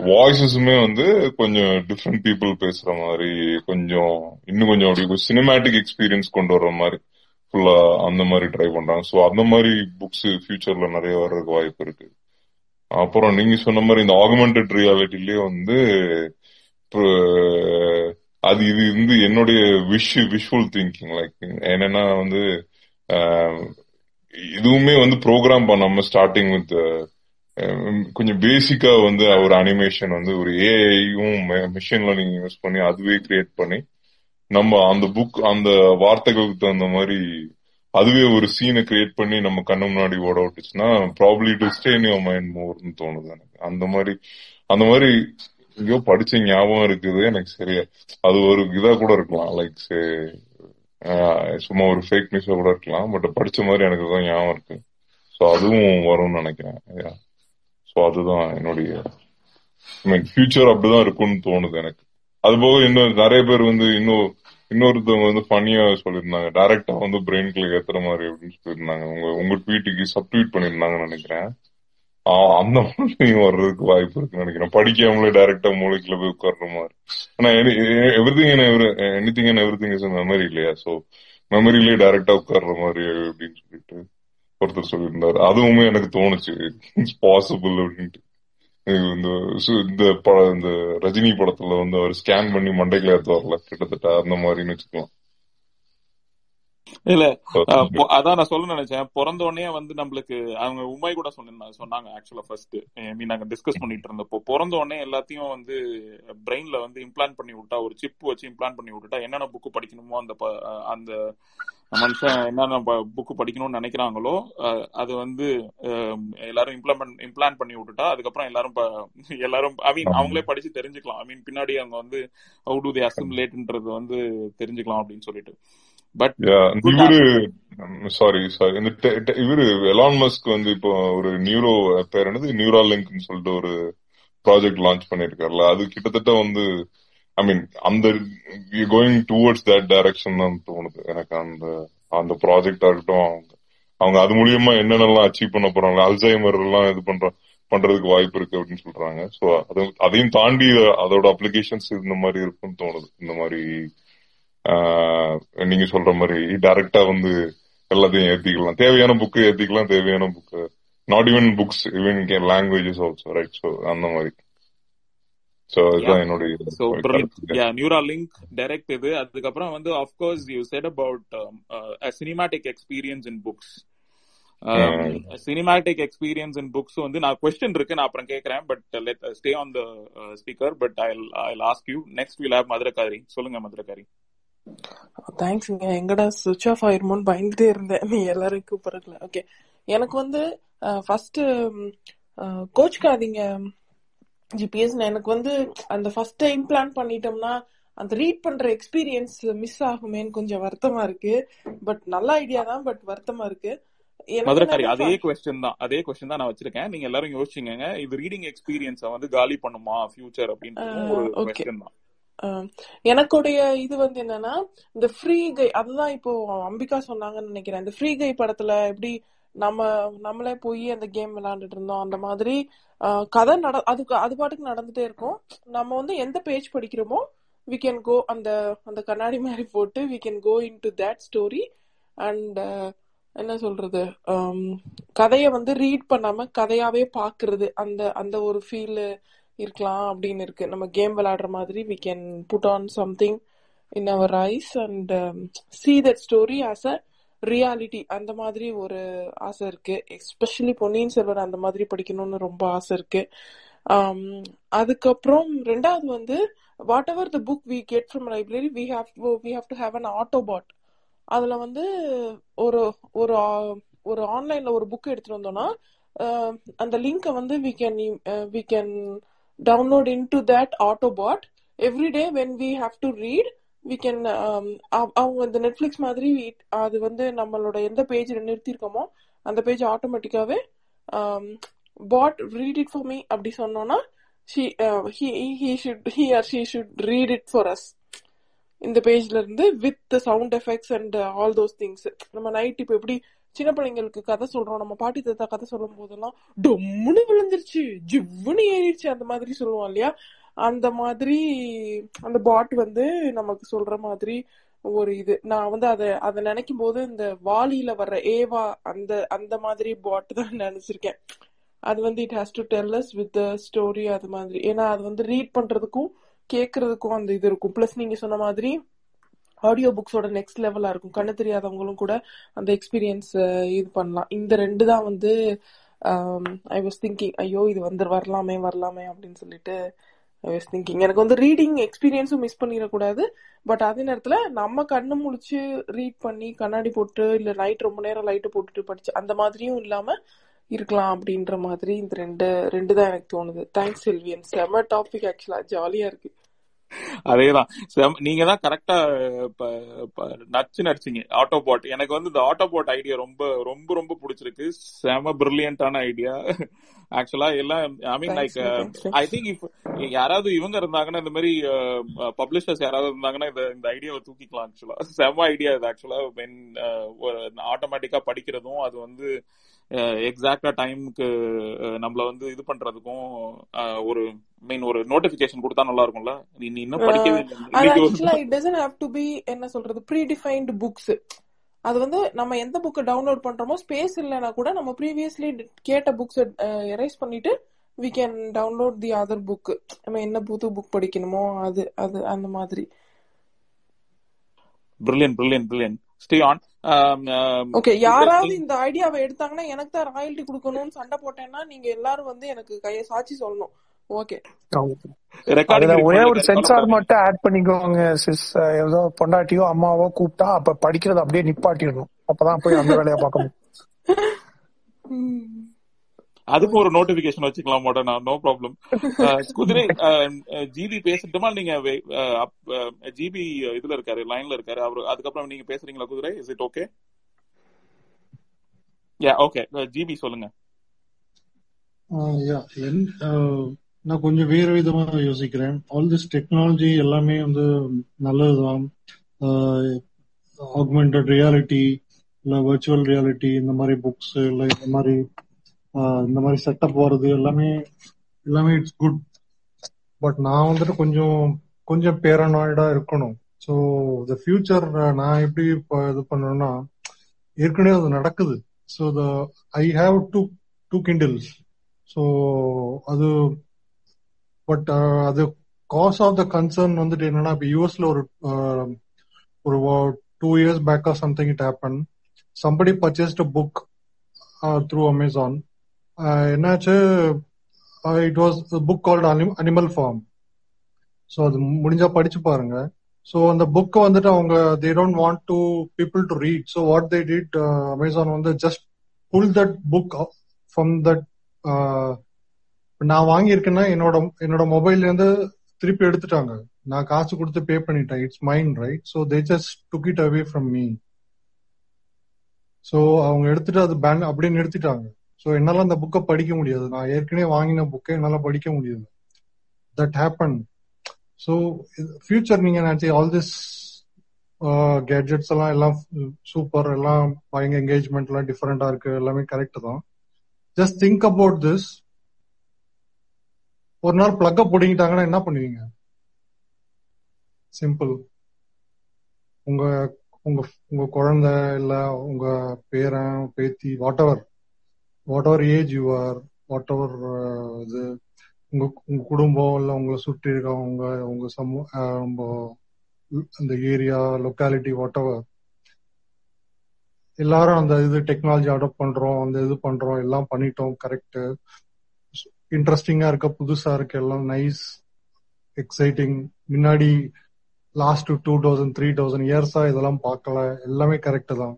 வாய்ஸஸுமே வந்து கொஞ்சம் டிஃப்ரெண்ட் பீப்புள் பேசுற மாதிரி கொஞ்சம் இன்னும் கொஞ்சம் அப்படி சினிமேட்டிக் எக்ஸ்பீரியன்ஸ் கொண்டு வர்ற மாதிரி ஃபுல்லா அந்த மாதிரி ட்ரை பண்றாங்க. ஸோ அந்த மாதிரி புக்ஸ் ஃபியூச்சர்ல நிறைய வர்றதுக்கு வாய்ப்பு இருக்கு. அப்புறம் நீங்க சொன்ன மாதிரி இந்த ஆகுமெண்டட் ரியாலிட்டிலேயே வந்து அது இது வந்து என்னுடைய விஷ் விஷுவல் திங்கிங் லைக் என்னன்னா வந்து இதுவுமே வந்து ப்ரோக்ராம் பண்ணாம ஸ்டார்டிங் வித் கொஞ்சம் பேசிக்கா வந்து ஒரு அனிமேஷன் வந்து ஒரு ஏஐயும் மிஷின் லேர்னிங் யூஸ் பண்ணி அதுவே கிரியேட் பண்ணி நம்ம அந்த புக் அந்த வார்த்தைகளுக்கு தகுந்த மாதிரி அதுவே ஒரு சீனை கிரியேட் பண்ணி நம்ம கண்ணு முன்னாடி ஓட விட்டுச்சுன்னா probably to stay in your mind மோர்னு தோணுது எனக்கு. அந்த மாதிரி அந்த மாதிரி எங்கேயோ படிச்ச ஞாபகம் இருக்குது எனக்கு சரியா அது ஒரு இதா கூட இருக்கலாம். லைக் சும்மா ஒரு ஃபேக் நியூஸா கூட இருக்கலாம் பட் படிச்ச மாதிரி எனக்கு தான் ஞாபகம் இருக்கு. ஸோ அதுவும் வரும்னு நினைக்கிறேன். ஸோ அதுதான் என்னுடைய ஃபியூச்சர் அப்படிதான் இருக்கும்னு தோணுது எனக்கு. அது போக இன்னும் நிறைய பேர் வந்து இன்னும் இன்னொருத்தவங்க வந்து ஃபனியா சொல்லியிருந்தாங்க. டைரக்டா வந்து பிரெயின்குள்ள ஏத்துற மாதிரி அப்படின்னு சொல்லியிருந்தாங்க. உங்க உங்க ட்வீட்டுக்கு சப் ட்வீட் பண்ணியிருந்தாங்கன்னு நினைக்கிறேன். அந்த மாதிரி வர்றதுக்கு வாய்ப்பு இருக்குன்னு நினைக்கிறேன். படிக்காமலே டைரக்டா மூளைக்குள்ள போய் உட்கார்ற மாதிரி. ஆனா everything anything and everything is memory இல்லையா? சோ மெமரியிலே டைரக்டா உட்கார்ற மாதிரி அப்படின்னு சொல்லிட்டு ஒருத்தர் சொல்லியிருந்தாரு. அதுவுமே எனக்கு தோணுச்சு. இட்ஸ் பாசிபிள் அப்படின்ட்டு. இந்த இந்த இந்த ரஜினி படத்துல வந்து அவர் ஸ்கேன் பண்ணி மண்டைக்குள்ள ஏத்துவார்ல கிட்டத்தட்ட அந்த மாதிரின்னு வச்சுக்கலாம். இல்ல அதான் நான் சொல்ல நினைச்சேன். பிறந்த உடனே வந்து நம்மளுக்கு அவங்க உண்மை கூட சொன்ன சொன்னாங்க ஆக்சுவலா ஃபர்ஸ்ட் மீன் நாங்க டிஸ்கஸ் பண்ணிட்டு இருந்தப்போ பிறந்த உடனே எல்லாத்தையும் வந்து பிரெயின்ல வந்து இம்ப்ளான் பண்ணி விட்டா ஒரு சிப் வச்சு இம்ப்ளான் பண்ணி விட்டுட்டா என்னென்ன புக்கு படிக்கணுமோ அந்த அந்த மனுஷன் என்னென்ன புக்கு படிக்கணும்னு நினைக்கிறாங்களோ அது வந்து எல்லாரும் இம்ப்ளான் இம்ப்ளான் பண்ணி விட்டுட்டா அதுக்கப்புறம் எல்லாரும் எல்லாரும் ஐ மீன் அவங்களே படிச்சு தெரிஞ்சுக்கலாம். ஐ மீன் பின்னாடி அவங்க வந்து ஹவு டு தி அசிமுலேட்ன்றது வந்து தெரிஞ்சுக்கலாம் அப்படின்னு சொல்லிட்டு. பட் இவரு சாரி சாரி இந்த இவரு எலான் மஸ்க் வந்து இப்போ ஒரு நியூரோ பேர் என்னது? நியூரா லிங்க்னு சொல்லிட்டு ஒரு ப்ராஜெக்ட் லான்ச் பண்ணிருக்காருல அது கிட்டத்தட்ட வந்து ஐ மீன் அந்த கோயிங் டுவர்ட்ஸ் தட் டைரக்ஷன் தான் தோணுது. எனக்கு அந்த அந்த ப்ராஜெக்டா இருக்கட்டும் அவங்க அவங்க அது மூலியமா என்னென்னலாம் அச்சீவ் பண்ண போறாங்க அல்சைமர் எல்லாம் இது பண்ற பண்றதுக்கு வாய்ப்பு இருக்கு அப்படின்னு சொல்றாங்க. அது அதையும் தாண்டி அதோட அப்ளிகேஷன்ஸ் இந்த மாதிரி இருக்கும்னு தோணுது. இந்த மாதிரி நீங்க சொல்ற மாதிரி டைரக்டா வந்து எல்லாத்தையும் ஏத்திக்கலாம். தேவையான புக்கு ஏத்திக்கலாம் தேவையான book not even books even languages also right so அந்த மாதிரி. சோ இதுதான் என்னுடைய நியூரா லிங்க் டைரக்ட் இது. அதுக்கப்புறம் வந்து of course you said about cinematic experience in books cinematic experience in books வந்து நான் கொஸ்டின் இருக்கு நான் அப்புறம் கேட்கறேன் but let stay on the speaker but I I ask you next will have மதுரகாரி சொல்லுங்க மதுரகாரி தேங்க்ஸ்ங்க எங்கடா சுவிச் ஆஃப் ஆயிருமோன்னு பயந்துட்டே இருந்தேன். நீ எல்லாரும் கூப்பிடல ஓகே எனக்கு வந்து ஃபர்ஸ்ட் கோச்சுக்காதீங்க. ஜிபிஎஸ் எனக்கு வந்து அந்த ஃபர்ஸ்ட் டைம் பிளான் பண்ணிட்டோம்னா அந்த ரீட் பண்ற எக்ஸ்பீரியன்ஸ் மிஸ் ஆகுமேன்னு கொஞ்சம் வருத்தமா இருக்கு. பட் நல்ல ஐடியா தான். பட் வருத்தமா இருக்கு. மதுரகாரி அதே கொஸ்டின் தான். அதே கொஸ்டின் தான் நான் வச்சிருக்கேன். நீங்க எல்லாரும் யோசிச்சுங்க இது ரீடிங் எக்ஸ்பீரியன்ஸ வந்து காலி பண்ணுமா? ஃபியூச்சர் அப்படின்னு ஒரு கொஸ்டின் தான். எனக்குடைய இது வந்து என்னன்னா இந்த ஃப்ரீ கை அதுதான் இப்போ அம்பிகா சொன்னாங்கன்னு நினைக்கிறேன். இந்த ஃப்ரீ கை படத்துல எப்படி நம்ம நம்மளே போய் அந்த கேம் விளையாண்டுட்டு இருந்தோம் அந்த மாதிரி கதை நட அதுக்கு அது பாட்டுக்கு நடந்துட்டே இருக்கும். நம்ம வந்து எந்த பேஜ் படிக்கிறோமோ வி கேன் கோ அந்த அந்த கண்ணாடி மாதிரி போட்டு we can go into that story and என்ன சொல்றது கதையை வந்து ரீட் பண்ணாம கதையாவே பாக்குறது அந்த அந்த ஒரு ஃபீல் இருக்கலாம் அப்படின்னு இருக்கு. நம்ம கேம் விளையாடுற மாதிரி we can put on something in our eyes and see that story as a reality அந்த மாதிரி ஒரு ஆசை இருக்கு. எஸ்பெஷலி பொன்னியின் செல்வன் அந்த மாதிரி படிக்கணும்னு ரொம்ப ஆசை இருக்கு. Um, அதுக்கப்புறம் ரெண்டாவது வந்து whatever the book we get from library we have we have to have an autobot அதுல வந்து ஒரு ஒரு ஒரு ஆன்லைன்ல ஒரு புக் எடுத்துட்டு வந்தோம்னா uh, அந்த லிங்கை வந்து we can we can download into that autobot. Every day day when have to to read we can அவங்க இந்த நெட்ஃபிளிக்ஸ் மாதிரி அது வந்து நம்மளோட எந்த பேஜ் நிறுத்திருக்கோமோ அந்த page ஆட்டோமேட்டிக்காவே bot read it for me அப்படி சொன்னோம்னா he should he or she should read it for us இந்த பேஜ்ல இருந்து with sound effects and all those things நம்ம நைட் இப்போ எப்படி சின்ன பிள்ளைங்களுக்கு கதை சொல்றோம். நம்ம பாட்டி தாத்தா கதை சொல்லும் போதெல்லாம் டொம்முன்னு விழுந்துருச்சு. ஜிவ்வுன்னு ஏறிடுச்சு. அந்த மாதிரி சொல்லுவோம் இல்லையா? அந்த மாதிரி அந்த பாட் வந்து நமக்கு சொல்ற மாதிரி ஒரு இது. நான் வந்து அதை அதை நினைக்கும் போது இந்த வாலியில வர்ற ஏவா அந்த அந்த மாதிரி பாட் தான் நினைச்சிருக்கேன். அது வந்து it has to tell us with story அது மாதிரி. ஏன்னா அது வந்து ரீட் பண்றதுக்கும் கேட்கறதுக்கும் அந்த இது இருக்கும். பிளஸ் நீங்க சொன்ன மாதிரி ஆடியோ புக்ஸோட நெக்ஸ்ட் லெவலா இருக்கும். கண்ணு தெரியாதவங்களும் கூட அந்த எக்ஸ்பீரியன்ஸ் இது பண்ணலாம். இந்த ரெண்டு தான் வந்து ஐ வாஸ் திங்கிங் ஐயோ இது வந்து வரலாமே வரலாமே அப்படின்னு சொல்லிட்டு ஐ வாஸ் திங்கிங் எனக்கு வந்து ரீடிங் எக்ஸ்பீரியன்ஸும் மிஸ் பண்ணிடக்கூடாது. பட் அதே நேரத்தில் நம்ம கண்ணு முழிச்சு ரீட் பண்ணி கண்ணாடி போட்டு இல்லை நைட் ரொம்ப நேரம் லைட்டு போட்டுட்டு படிச்சு அந்த மாதிரியும் இல்லாம இருக்கலாம் அப்படின்ற மாதிரி இந்த ரெண்டு ரெண்டு தான் எனக்கு தோணுது. தேங்க்ஸ் செல்வியன் செம டாபிக் ஆக்சுவலா ஜாலியா இருக்கு. அதேதான். நீங்க தான் கரெக்டா நச்சு நடிச்சிங்க. ஆட்டோபாட் எனக்கு வந்து இந்த ஆட்டோபாட் ஐடியா ரொம்ப ரொம்ப ரொம்ப பிடிச்சிருக்கு. செம பிரில்லியன்டான ஐடியா ஆக்சுவலா எல்லாம் I mean like I think if யாராவது இவங்க இருந்தாங்கன்னா இந்த மாதிரி பப்ளிஷர்ஸ் யாராவது இருந்தாங்கன்னா இந்த இந்த ஐடியாவை தூக்கிக்கலாம் ஆக்சுவலா செம ஐடியா இது ஆக்சுவலா வென் ஆட்டோமேட்டிக்கா படிக்கிறதும் அது வந்து எக்ஸாக்டா டைமுக்கு நம்மள வந்து இது பண்றதுக்கும் ஒரு மீன் ஒரு நோட்டிபிகேஷன் கொடுத்தா நல்லா இருக்கும்ல நீ இன்னும் படிக்கவே ஆக்சுவலா it doesn't have to be என்ன சொல்றது ப்ரீ டிஃபைன்ட் புக்ஸ் அது வந்து நம்ம எந்த புக்கை டவுன்லோட் பண்றோமோ ஸ்பேஸ் இல்லைனா கூட நம்ம ப்ரீவியஸ்லி கேட்ட புக்ஸ் எரேஸ் பண்ணிட்டு we can download the other book நம்ம என்ன புது புக் படிக்கணுமோ அது அது அந்த மாதிரி. Brilliant brilliant brilliant stay on okay யாராவது இந்த ஐடியாவை எடுத்தாங்கன்னா எனக்கு தான் ராயல்டி கொடுக்கணும்னு சண்டை போட்டேன்னா நீங்க எல்லாரும் வந்து எனக்கு கைய சாட்சி சொல்லணும். ஓகே ஒரே ஒரு சென்சார் மட்டும் ஆட் பண்ணிக்கோங்க சிஸ் ஏதோ பொண்டாட்டியோ அம்மாவோ கூப்பிட்டா அப்ப படிக்கிறது அப்படியே நிப்பாட்டிடணும். அப்பதான் போய் அந்த வேலையை பார்க்க முடியும். <laughs> அதுக்கும் ஒரு நோட்டிபிகேஷன் வச்சுக்கலாம் மாட்டேன் நோ ப்ராப்ளம் குதிரை ஜிபி பேசட்டுமா? நீங்க ஜிபி இதுல இருக்காரு லைன்ல இருக்காரு. அவரு அதுக்கப்புறம் நீங்க பேசுறீங்களா குதிரை? Is it okay yeah okay GB சொல்லுங்க. நான் கொஞ்சம் வேறு விதமா யோசிக்கிறேன். ஆல் திஸ் டெக்னாலஜி எல்லாமே வந்து நல்லதுதான். ஆக்மெண்டட் ரியாலிட்டி இல்ல வர்ச்சுவல் ரியாலிட்டி இந்த மாதிரி புக்ஸ் இல்ல இந்த மாதிரி இந்த மாதிரி செட்டப் வருது எல்லாமே எல்லாமே இட்ஸ் குட் பட் நான் வந்துட்டு கொஞ்சம் கொஞ்சம் பேரனாய்டா இருக்கணும். ஸோ த ஃபியூச்சர் நான் எப்படி இது பண்ணணும்னா ஏற்கனவே அது நடக்குது. So the I have two two Kindles so அது பட் அது காஸ் ஆஃப் த கன்சர்ன் வந்துட்டு என்னன்னா இப்போ யூஎஸ்ல ஒரு ஒரு two years back something it happen somebody purchased book through Amazon என்னாச்சு? It was book called Animal Farm so அது முடிஞ்சா படிச்சு பாருங்க. ஸோ அந்த புக்கை வந்துட்டு அவங்க they don't want to people to read so what they did Amazon வந்து just pull that book from that நான் வாங்கியிருக்கேன்னா என்னோட என்னோட மொபைல்ல இருந்து திருப்பி எடுத்துட்டாங்க. நான் காசு கொடுத்து பே பண்ணிட்டேன். It's mind right so they just took it away from me so அவங்க எடுத்துட்டு அது பேன் அப்படின்னு நிறுத்திட்டாங்க. ஸோ என்னால் அந்த புக்கை படிக்க முடியாது. நான் ஏற்கனவே வாங்கின புக்கை என்னால் படிக்க முடியாது. தட் ஹேப்பன் ஸோ ஃபியூச்சர் நீங்க நினைச்சு ஆல் திஸ் கேட்ஜெட்ஸ் எல்லாம் எல்லாம் சூப்பர் எல்லாம் பயங்கர என்கேஜ்மெண்ட் எல்லாம் டிஃபரெண்டா இருக்கு. எல்லாமே கரெக்ட் தான். ஜஸ்ட் திங்க் அபவுட் திஸ் ஒரு நாள் பிளக்க பிடிங்கிட்டாங்கன்னா என்ன பண்ணுவீங்க? சிம்பிள் உங்க உங்க உங்க குழந்தை இல்ல உங்க பேரன் பேத்தி whatever what our age you are whatever இது உங்க உங்க குடும்பம் இல்ல உங்களை சுற்றி இருக்கவங்க உங்க சமூக அந்த ஏரியா லொக்காலிட்டி வாட் எவர் எல்லாரும் அந்த இது டெக்னாலஜி அடாப்ட் பண்றோம் அந்த இது பண்றோம் எல்லாம் பண்ணிட்டோம் கரெக்ட் இன்ட்ரெஸ்டிங்கா இருக்க புதுசா இருக்கு எல்லாம் நைஸ் எக்ஸைட்டிங் முன்னாடி last two thousand three thousand இயர்ஸா இதெல்லாம் பார்க்கல எல்லாமே கரெக்ட் தான்.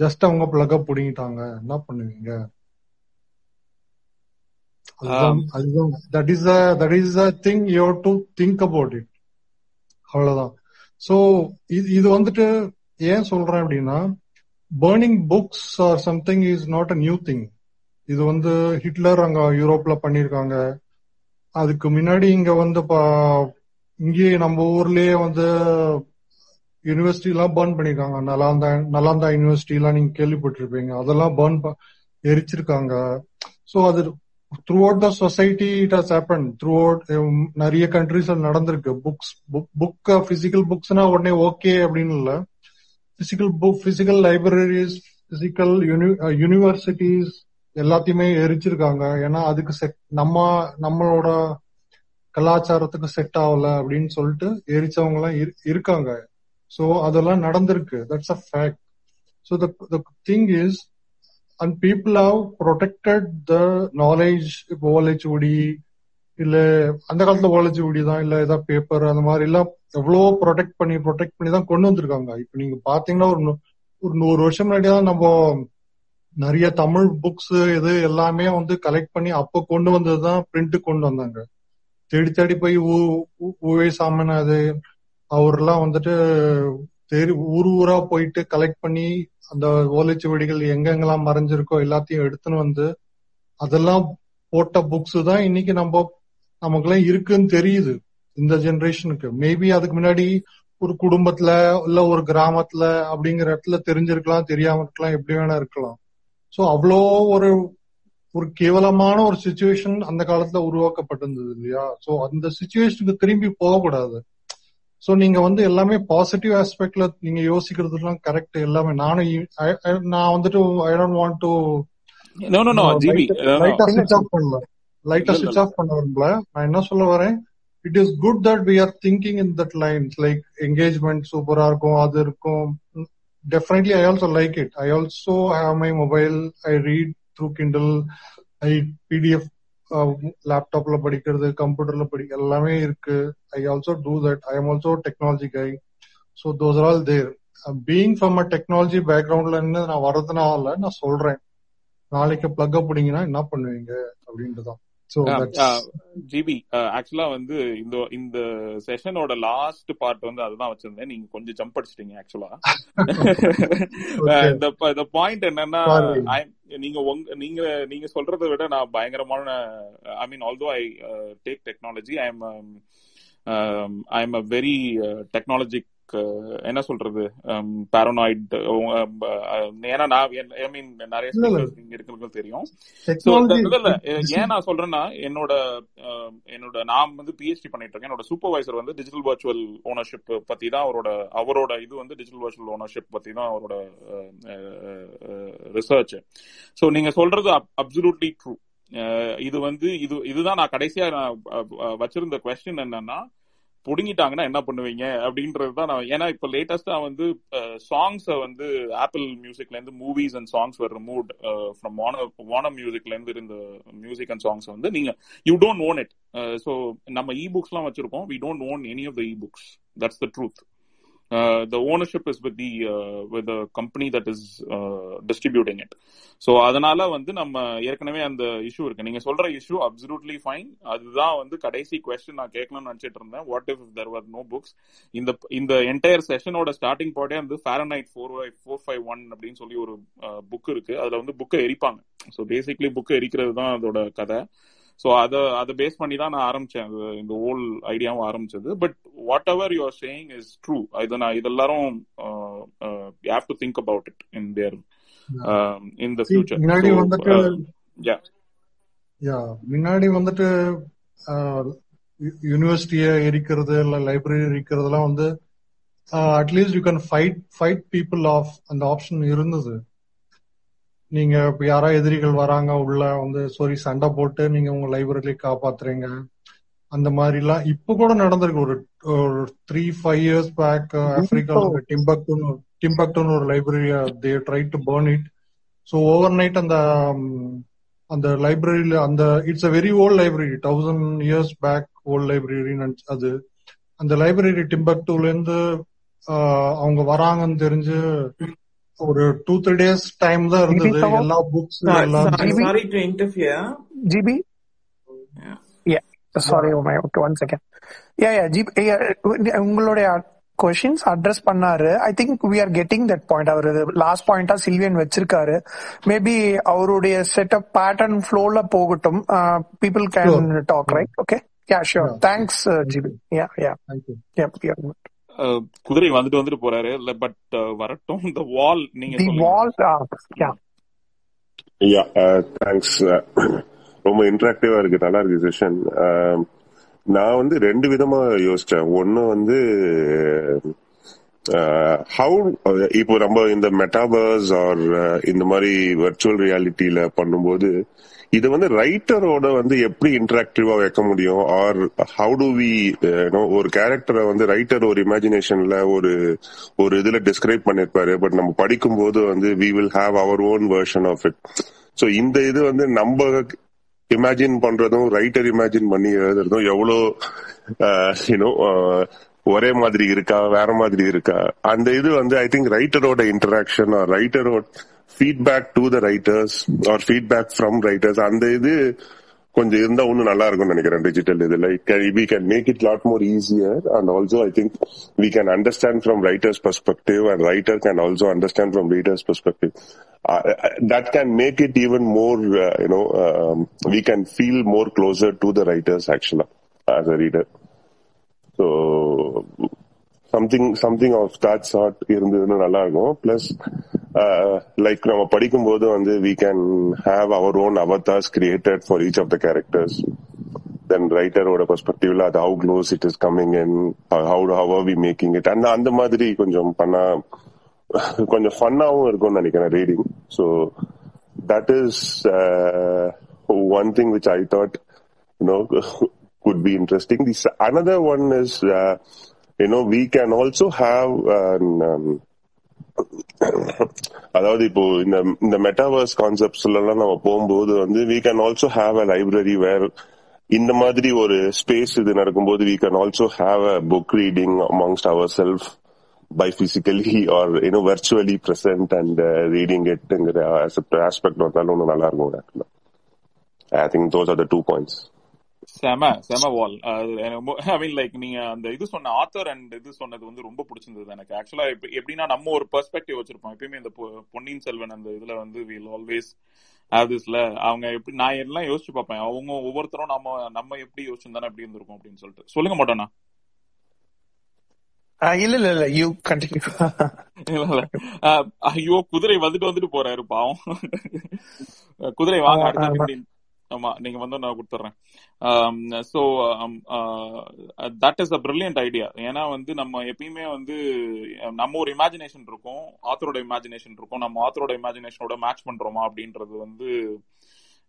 ஜஸ்ட் அவங்க பிளக பிடிங்கிட்டாங்க. என்ன பண்ணுவீங்க? That is that is a thing you to think about it அவ்வளவுதான். சோ இது இது வந்துட்டு ஏன் சொல்றேன் அப்படின்னா burning books or something is not a new thing இது வந்து ஹிட்லர் அங்க யூரோப்ல பண்ணிருக்காங்க. அதுக்கு முன்னாடி இங்க வந்து இங்கேயே நம்ம ஊர்லயே வந்து யூனிவர்சிட்டி எல்லாம் பர்ன் பண்ணிருக்காங்க. நலாந்தா நலாந்தா யூனிவர்சிட்டி எல்லாம் நீங்க கேள்விப்பட்டிருப்பீங்க. அதெல்லாம் பர்ன் எரிச்சிருக்காங்க. ஸோ அது throughout the society it has happen throughout நிறைய கண்ட்ரிஸ் நடந்திருக்கு. புக்ஸ் புக் பிசிக்கல் புக்ஸ்னா உடனே ஓகே அப்படின்னு இல்ல. Physical book physical libraries physical universities எல்லாத்தையுமே எரிச்சிருக்காங்க. ஏன்னா அதுக்கு செட் நம்ம நம்மளோட கலாச்சாரத்துக்கு செட் ஆகல அப்படின்னு சொல்லிட்டு எரிச்சவங்க எல்லாம் இருக்காங்க. ஸோ அதெல்லாம் நடந்திருக்கு. That's a fact so the thing is and people how protected the knowledge இப்போ ஓலைச்சுவடி இல்ல அந்த காலத்துல ஓலைச்சுவடி தான் இல்ல ஏதாவது பேப்பர் அந்த மாதிரி எல்லாம் எவ்வளோ ப்ரொடெக்ட் பண்ணி ப்ரொடெக்ட் பண்ணி தான் கொண்டு வந்திருக்காங்க. இப்போ நீங்க பாத்தீங்கன்னா ஒரு ஒரு நூறு வருஷம் முன்னாடி தான் நம்ம நிறைய தமிழ் புக்ஸ் இது எல்லாமே வந்து கலெக்ட் பண்ணி அப்போ கொண்டு வந்ததுதான் பிரிண்ட் கொண்டு வந்தாங்க. தேடி தேடி போய் ஊவே சாமன் அது அவர்லாம் வந்துட்டு தெரு ஊர் ஊரா போயிட்டு கலெக்ட் பண்ணி அந்த ஓலைச்சுவடிகள் எங்கெங்கெல்லாம் மறைஞ்சிருக்கோ எல்லாத்தையும் எடுத்துன்னு வந்து அதெல்லாம் போட்ட புக்ஸ் தான் இன்னைக்கு நம்ம நமக்குலாம் இருக்குன்னு தெரியுது இந்த ஜெனரேஷனுக்கு மேபி அதுக்கு முன்னாடி ஒரு குடும்பத்துல இல்ல ஒரு கிராமத்துல அப்படிங்கிற இடத்துல தெரிஞ்சிருக்கலாம் தெரியாம இருக்கலாம் எப்படி வேணா இருக்கலாம். சோ அவ்வளோ ஒரு ஒரு கேவலமான ஒரு சுச்சுவேஷன் அந்த காலத்துல உருவாக்கப்பட்டிருந்தது இல்லையா? சோ அந்த சுச்சுவேஷனுக்கு திரும்பி போகக்கூடாது. சோ நீங்க வந்து எல்லாமே பாசிட்டிவ் ஆஸ்பெக்ட்ல நீங்க யோசிக்கிறதுலாம் கரெக்ட் எல்லாமே. நானும் நான் வந்துட்டு I don't want to know no no GB லைட்டா ஸ்விட்ச் ஆஃப் பண்ணல. லைட்டா ஸ்விட்ச் ஆஃப் பண்ண விரும்பல நான் என்ன சொல்ல வரேன்? It is good that we are thinking in that lines like engagement சூப்பரா இருக்கும் அது இருக்கும். Definitely I also like it I also have my mobile I read through Kindle I PDF லேப்டாப்ல படிக்கிறது கம்ப்யூட்டர்ல படிக்க எல்லாமே இருக்கு. I also do that I am also technology guy so those are all there being from a technology பேக்ரவுண்ட்ல இருந்து நான் வர்றதுனால நான் சொல்றேன். நாளைக்கு பிளக் அப்படிங்கன்னா என்ன பண்ணுவீங்க? அப்படின்றதான் ஜிபி ஆக்சுவலா வந்து இந்த இந்த செஷனோட லாஸ்ட் பார்ட் வந்து அதுதான் வச்சிருந்தேன். நீங்க கொஞ்சம் ஜம்ப் அடிச்சிட்டீங்க ஆக்சுவலா இந்த பாயிண்ட் என்னன்னா நீங்க உங்க நீங்க நீங்க சொல்றதை விட நான் பயங்கரமான I mean although I take technology I am I am a very என்ன சொல்றது பாரனாய்ட் ஏன்னா நான் ஐ மீன் நிறைய இங்க இருக்கிறது தெரியும். இல்ல ஏன் நான் சொல்றேன்னா என்னோட என்னோட நான் வந்து பிஹெச்டி பண்ணிட்டு இருக்கேன். என்னோட சூப்பர்வைசர் வந்து டிஜிட்டல் வர்ச்சுவல் ஓனர்ஷிப் பத்தி தான் அவரோட அவரோட இது வந்து டிஜிட்டல் வர்ச்சுவல் ஓனர்ஷிப் பத்தி தான் அவரோட ரிசர்ச் சோ நீங்க சொல்றது அப்சல்யூட்லி ட்ரூ இது வந்து இது இதுதான் நான் கடைசியா நான் வச்சிருந்த கொஸ்டின் என்னன்னா புடுங்கிட்டாங்கன்னா என்ன பண்ணுவீங்க? அப்படின்றது தான் நான் ஏன்னா இப்ப லேட்டஸ்டா வந்து சாங்ஸ வந்து ஆப்பிள் மியூசிக்ல இருந்து movies and songs were removed from வான வான மியூசிக்ல இருந்து இருந்த மியூசிக் அண்ட் சாங்ஸ் வந்து நீங்க you don't own it so நம்ம இ புக்ஸ் எல்லாம் வச்சிருக்கோம். We don't own any of the ebooks that's the truth Uh, the ownership is with the uh, with the company that is uh, distributing it. So அதனால வந்து நம்ம ஏற்கனவே அந்த issue இருக்கு. நீங்க சொல்ற இஷ்யூ அப்சல்யூட்லி ஃபைன் அதுதான் வந்து கடைசி கொஸ்டின் நான் கேட்கணும்னு நினைச்சிட்டு இருந்தேன். What if there were no books இந்த இந்த என்டையர் செஷனோட ஸ்டார்டிங் பாயிண்டே வந்து Fahrenheit four four five one அப்படின்னு சொல்லி ஒரு uh, புக் இருக்கு. அதுல வந்து புக்கை எரிப்பாங்க. ஸோ பேசிக்லி புக்கை எரிக்கிறது தான் அதோட கதை. ஸோ அதை அதை பேஸ் பண்ணி தான் நான் ஆரம்பிச்சேன். இந்த ஓல் ஐடியாவும் ஆரம்பிச்சது. But whatever you are saying is true இது நான் இதெல்லாரும் you have to think about it in there in the future முன்னாடி வந்துட்டு யா முன்னாடி வந்துட்டு யூனிவர்சிட்டிய எரிக்கிறது இல்ல லைப்ரரி எரிக்கிறதுலாம் வந்து at least you can fight fight people of அந்த ஆப்ஷன் இருந்தது. நீங்க இப்ப யாரா எதிரிகள் வராங்க உள்ள வந்து சாரி சண்டை போட்டு நீங்க உங்க லைப்ரரி காப்பாத்துறீங்க. அந்த மாதிரி எல்லாம் இப்ப கூட நடந்திருக்கு. ஒரு ஒரு த்ரீ ஃபைவ் இயர்ஸ் பேக் ஆப்பிரிக்கால டிம்பக்டுன்னு டிம்பக்டுன்னு ஒரு library they try to burn it so overnight அந்த அந்த லைப்ரரியில அந்த it's a very old library thousand years back old library அது. அந்த லைப்ரரி டிம்பக்டூல இருந்து அவங்க வராங்கன்னு தெரிஞ்சு ஒரு டூ த்ரீ டேஸ் டைம் தான் இருந்தது. எல்லா books sorry to interfere GB sorry one second yeah yeah GB உங்களுடைய கொஷின்ஸ் அட்ரஸ் பண்ணாரு. I think we are getting that point our last பாயிண்டா சில்வியன் வச்சிருக்காரு. மேபி அவருடைய செட்டப் பேட்டர்ன் ஃப்ளோல போகட்டும். People can talk right okay yeah sure thanks GB yeah yeah yeah குதிரை வந்துட்டு வந்துட்டு போறாரு. இல்ல பட் வரட்டும். இந்த வால் நீங்க வால் யா யா தேங்க்ஸ் ரொம்ப இன்ட்ராக்டிவா இருக்கு. நல்லா இருக்கு செஷன் நான் வந்து ரெண்டு விதமா யோசிச்சேன். ஒன்னு வந்து ஹவு இப்போ நம்ம இந்த மெட்டாபர்ஸ் ஆர் இந்த மாதிரி வர்ச்சுவல் ரியாலிட்டியில பண்ணும்போது இது வந்து ரைட்டரோட வந்து எப்படி இன்டராக்டிவா வைக்க முடியும்? ஆர் ஹவு டு வி ஒரு கேரக்டரை வந்து ரைட்டர் ஒரு இமேஜினேஷன்ல ஒரு ஒரு இதுல டிஸ்கிரைப் பண்ணிருப்பாரு. பட் நம்ம படிக்கும் போது வந்து we will have our own version of it so இந்த இது வந்து நம்ம இமேஜின் பண்றதும் ரைட்டர் இமேஜின் பண்ணி எழுதுறதும் எவ்வளோ யூனோ ஒரே மாதிரி இருக்கா? வேற மாதிரி இருக்கா? அந்த இது வந்து ஐ திங்க் ரைட்டரோட interaction or ரைட்டரோட feedback to the writers or feedback from writers அந்த இது கொஞ்சம் இருந்தா இன்னும் நல்லா இருக்கும்னு நினைக்கிறேன் டிஜிட்டல் இதுல. We can make it lot more easier and also I think we can understand from writers perspective and writer can also understand from readers perspective that can make it even more uh, you know um, we can feel more closer to the writers actually as a reader so something something of that sort இருந்ததுன்னு நல்லா இருக்கும் plus like நம்ம படிக்கும்போது வந்து we can have our own avatars created for each of the characters then ரைட்டரோட பெர்ஸ்பெக்டிவ்ல அது how close it is coming in how how are we making it அந்த அந்த மாதிரி கொஞ்சம் பண்ணா கொஞ்சம் ஃபன்னாவும் இருக்கும்னு நினைக்கிறேன் reading so that is one thing which I thought you know could be interesting this another one is you know we can also have அதாவது இப்போ இந்த இந்த மெட்டாவர்ஸ் கான்செப்ட்ஸ்ல எல்லாம் நம்ம போகும்போது வந்து we can also have a library where இந்த மாதிரி ஒரு ஸ்பேஸ் இது நடக்கும்போது we can also have a book reading amongst our self by physically or you know know present and reading இட்ங்கிற aspect வந்தாலும் இன்னும் நல்லா இருக்கும் I I those are the two points. செம செம வால் ஐ மீன் லைக் நீங்க அந்த இது சொன்ன ஆத்தர் அண்ட் இது சொன்னது வந்து ரொம்ப பிடிச்சிருந்தது எனக்கு. ஆக்சுவலா எப்படின்னா நம்ம ஒரு பெர்ஸ்பெக்டிவ் வச்சிருப்போம். எப்பயுமே இந்த பொன்னியின் செல்வன் அந்த இதுல வந்து வில் ஆல்வேஸ் ஹேவ் திஸ்ல அவங்க எப்படி நான் எல்லாம் யோசிச்சு பார்ப்பேன். அவங்க ஒவ்வொருத்தரும் நம்ம நம்ம எப்படி யோசிச்சிருந்தானே எப்படி இருந்திருக்கும் அப்படின்னு சொல்லிட்டு. சொல்லுங்க மாட்டோம்னா இல்ல இல்ல இல்ல யூ கண்டினியூ <laughs> இல்ல இல்ல. அஹ், ஐயோ குதிரை வந்துட்டு வந்துட்டு போறாரு பாவம். குதிரை வாங்க அடுத்த ஆமா நீங்க வந்து நான் கொடுத்துட்றேன் so that is a brilliant idea ஏன்னா வந்து நம்ம எப்பயுமே வந்து நம்ம ஒரு இமேஜினேஷன் இருக்கும் ஆத்தரோட இமேஜினேஷன் இருக்கும் நம்ம ஆத்தரோட இமேஜினேஷனோட மேட்ச் பண்றோமா அப்படின்றது வந்து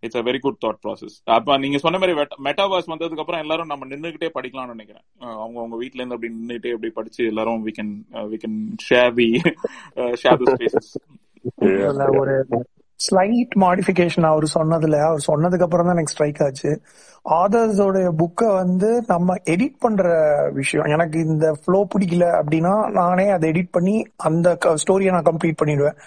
it's a very good thought process அப்ப நீங்க சொன்ன மாதிரி மெட்டாவர்ஸ் வந்ததுக்கு அப்புறம் எல்லாரும் நம்ம நின்னுகிட்டே படிக்கலாம்னு நினைக்கிறேன். அவங்க அவங்க வீட்ல இருந்து அப்படி நின்றுட்டே அப்படி படிச்சு எல்லாரும் we can we can share the share the spaces ஒரு ஸ்லைட் மாடிஃபிகேஷன் அவர் சொன்னதுல. அவர் சொன்னதுக்கு அப்புறம் தான் எனக்கு ஸ்ட்ரைக் ஆச்சு. ஆதர்ஸோட புக்கை வந்து நம்ம எடிட் பண்ற விஷயம். எனக்கு இந்த ஃப்ளோ பிடிக்கல அப்படின்னா நானே அதை எடிட் பண்ணி அந்த ஸ்டோரியை நான் கம்ப்ளீட் பண்ணிடுவேன்.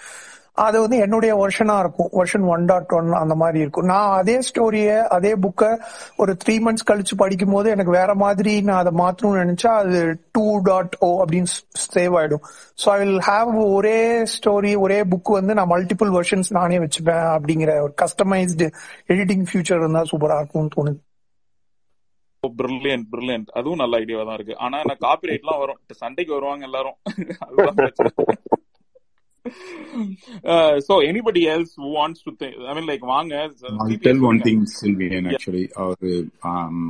அது வந்து என்னுடைய வெர்ஷனா இருக்கும். வெர்ஷன் ஒன் டாட் ஒன் அந்த மாதிரி இருக்கும். நான் அதே ஸ்டோரிய அதே புக்கை ஒரு த்ரீ மந்த்ஸ் கழிச்சு படிக்கும் போது எனக்கு வேற மாதிரி நான் அதை மாத்தணும்னு நினைச்சா அது டூ டாட் ஓ அப்படின்னு சேவ் ஆயிடும். ஸோ ஐ வில் ஹாவ் ஒரே ஸ்டோரி ஒரே புக் வந்து நான் மல்டிபிள் வெர்ஷன்ஸ் நானே வச்சுப்பேன் அப்படிங்கிற ஒரு கஸ்டமைஸ்டு எடிட்டிங் ஃபியூச்சர் இருந்தா சூப்பரா இருக்கும்னு தோணுது. Oh, பிரில்லியன்ட் பிரில்லியன்ட் அதுவும் நல்ல ஐடியாவா தான் இருக்கு. ஆனா காப்பி காப்பிரைட்லாம் வரும். சண்டைக்கு வருவாங்க எல்லாரும். <laughs> அதுதான் பிரச்சனை <laughs> so anybody else who wants to think i mean like வாங்க I'll tell one thing, Sylvian, actually. அவரு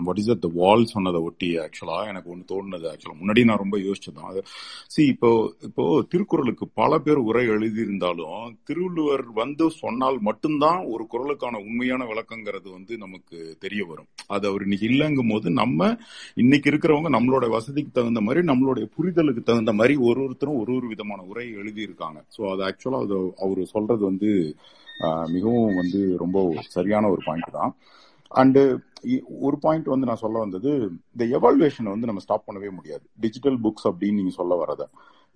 வாட் இஸ் த வால் சொன்னதை ஒட்டி ஆக்சுவலா எனக்கு ஒன்று தோணுனது ஆக்சுவலா முன்னாடி நான் ரொம்ப யோசிச்சதான் அது சி இப்போ இப்போ திருக்குறளுக்கு பல பேர் உரை எழுதியிருந்தாலும் திருவள்ளுவர் வந்து சொன்னால் மட்டும்தான் ஒரு குறளுக்கான உண்மையான விளக்கங்கிறது வந்து நமக்கு தெரிய வரும். அது அவர் இன்னைக்கு இல்லைங்கும் போது நம்ம இன்னைக்கு இருக்கிறவங்க நம்மளோட வசதிக்கு தகுந்த மாதிரி நம்மளுடைய புரிதலுக்கு தகுந்த மாதிரி ஒரு ஒருத்தரும் ஒரு ஒரு விதமான உரை எழுதியிருக்காங்க. ஸோ அது ஆக்சுவலா அது அவர் சொல்றது வந்து மிகவும் வந்து ரொம்ப சரியான ஒரு பாயிண்ட் தான். அண்டு ஒரு பாயிண்ட் வந்து நான் சொல்ல வந்தது இந்த எவால்வேஷனை வந்து நம்ம ஸ்டாப் பண்ணவே முடியாது. டிஜிட்டல் புக்ஸ் அப்படின்னு நீங்க சொல்ல வரத.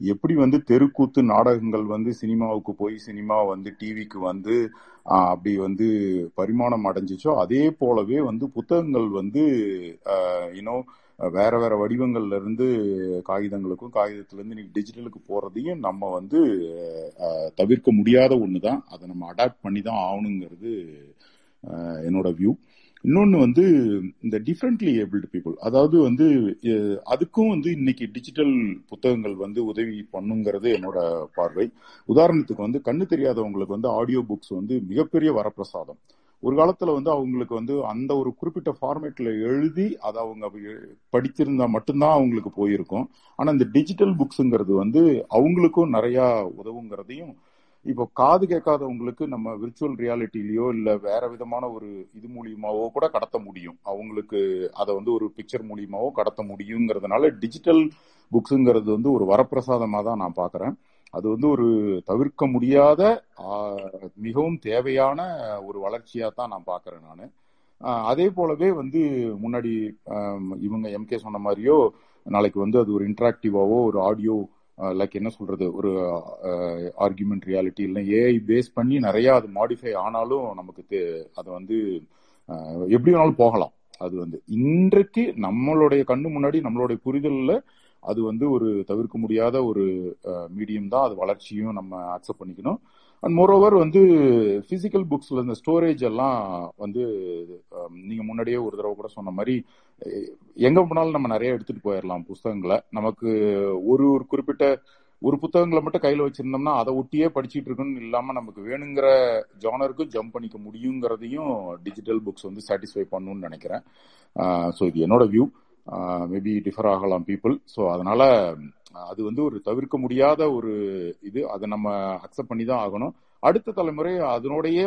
எப்படி வந்து தெருக்கூத்து நாடகங்கள் வந்து சினிமாவுக்கு போய் சினிமா வந்து டிவிக்கு வந்து அப்படி வந்து பரிமாணம் அடைஞ்சிச்சோ அதே போலவே வந்து புத்தகங்கள் வந்து இன்னும் வேற வேற வடிவங்கள்ல இருந்து காகிதங்களுக்கும் காகிதத்துல இருந்து இன்னைக்கு டிஜிட்டலுக்கு போறதையும் நம்ம வந்து தவிர்க்க முடியாத ஒண்ணுதான். அதை நம்ம அடாப்ட் பண்ணி தான் ஆகணுங்கிறது என்னோட வியூ இன்னொன்று வந்து இந்த டிஃப்ரெண்ட்லி ஏபிள்டு பீப்புள் அதாவது வந்து அதுக்கும் வந்து இன்னைக்கு டிஜிட்டல் புத்தகங்கள் வந்து உதவி பண்ணுங்கிறது என்னோட பார்வை. உதாரணத்துக்கு வந்து கண்ணு தெரியாதவங்களுக்கு வந்து ஆடியோ புக்ஸ் வந்து மிகப்பெரிய வரப்பிரசாதம். ஒரு காலத்துல வந்து அவங்களுக்கு வந்து அந்த ஒரு குறிப்பிட்ட ஃபார்மேட்ல எழுதி அதை அவங்க படிச்சிருந்தா மட்டும்தான் அவங்களுக்கு போயிருக்கும். ஆனா இந்த டிஜிட்டல் புக்ஸுங்கிறது வந்து அவங்களுக்கும் நிறைய உதவுங்கிறதையும் இப்போ காது கேட்காதவங்களுக்கு நம்ம விர்ச்சுவல் ரியாலிட்டிலேயோ இல்ல வேற விதமான ஒரு இது மூலியமாவோ கூட கடத்த முடியும். அவங்களுக்கு அதை வந்து ஒரு பிக்சர் மூலியமாவோ கடத்த முடியுங்கிறதுனால டிஜிட்டல் புக்ஸுங்கிறது வந்து ஒரு வரப்பிரசாதமா தான் நான் பாக்குறேன். அது வந்து ஒரு தவிர்க்க முடியாத மிகவும் தேவையான ஒரு வளர்ச்சியா தான் நான் பாக்குறேன் நான். அதே போலவே வந்து முன்னாடி இவங்க எம்கே சொன்ன மாதிரியோ நாளைக்கு வந்து அது ஒரு இன்ட்ராக்டிவாவோ ஒரு ஆடியோ லைக் என்ன சொல்றது ஒரு ஆர்குமெண்ட் ரியாலிட்டி இல்லை ஏஐ பேஸ் பண்ணி நிறைய அது மாடிஃபை ஆனாலும் நமக்கு தே- அது வந்து எப்படி வேணாலும் போகலாம். அது வந்து இன்றைக்கு நம்மளுடைய கண்ணு முன்னாடி நம்மளுடைய புரிதல்ல அது வந்து ஒரு தவிர்க்க முடியாத ஒரு மீடியம் தான். அது வளர்ச்சியும் நம்ம அக்செப்ட் பண்ணிக்கணும். அண்ட் மோரோவர் வந்து பிசிக்கல் புக்ஸ்ல இந்த ஸ்டோரேஜ் எல்லாம் வந்து நீங்க முன்னாடியே ஒரு தடவை கூட சொன்ன மாதிரி எங்க போனாலும் நம்ம நிறைய எடுத்துட்டு போயிடலாம் புஸ்தகங்களை. நமக்கு ஒரு ஒரு குறிப்பிட்ட ஒரு புத்தகங்களை மட்டும் கையில வச்சிருந்தோம்னா அதை ஒட்டியே படிச்சுட்டு இருக்கணும்னு இல்லாம நமக்கு வேணுங்கிற ஜானருக்கும் ஜம்ப் பண்ணிக்க முடியுங்கிறதையும் டிஜிட்டல் புக்ஸ் வந்து சாட்டிஸ்ஃபை பண்ணணும்னு நினைக்கிறேன். ஸோ இது என்னோட வியூ மேபி டிஃபர் ஆகலாம் பீப்புள் ஸோ அதனால அது வந்து ஒரு தவிர்க்க முடியாத ஒரு இது. அதை நம்ம அக்செப்ட் பண்ணி தான் ஆகணும். அடுத்த தலைமுறை அதனோடையே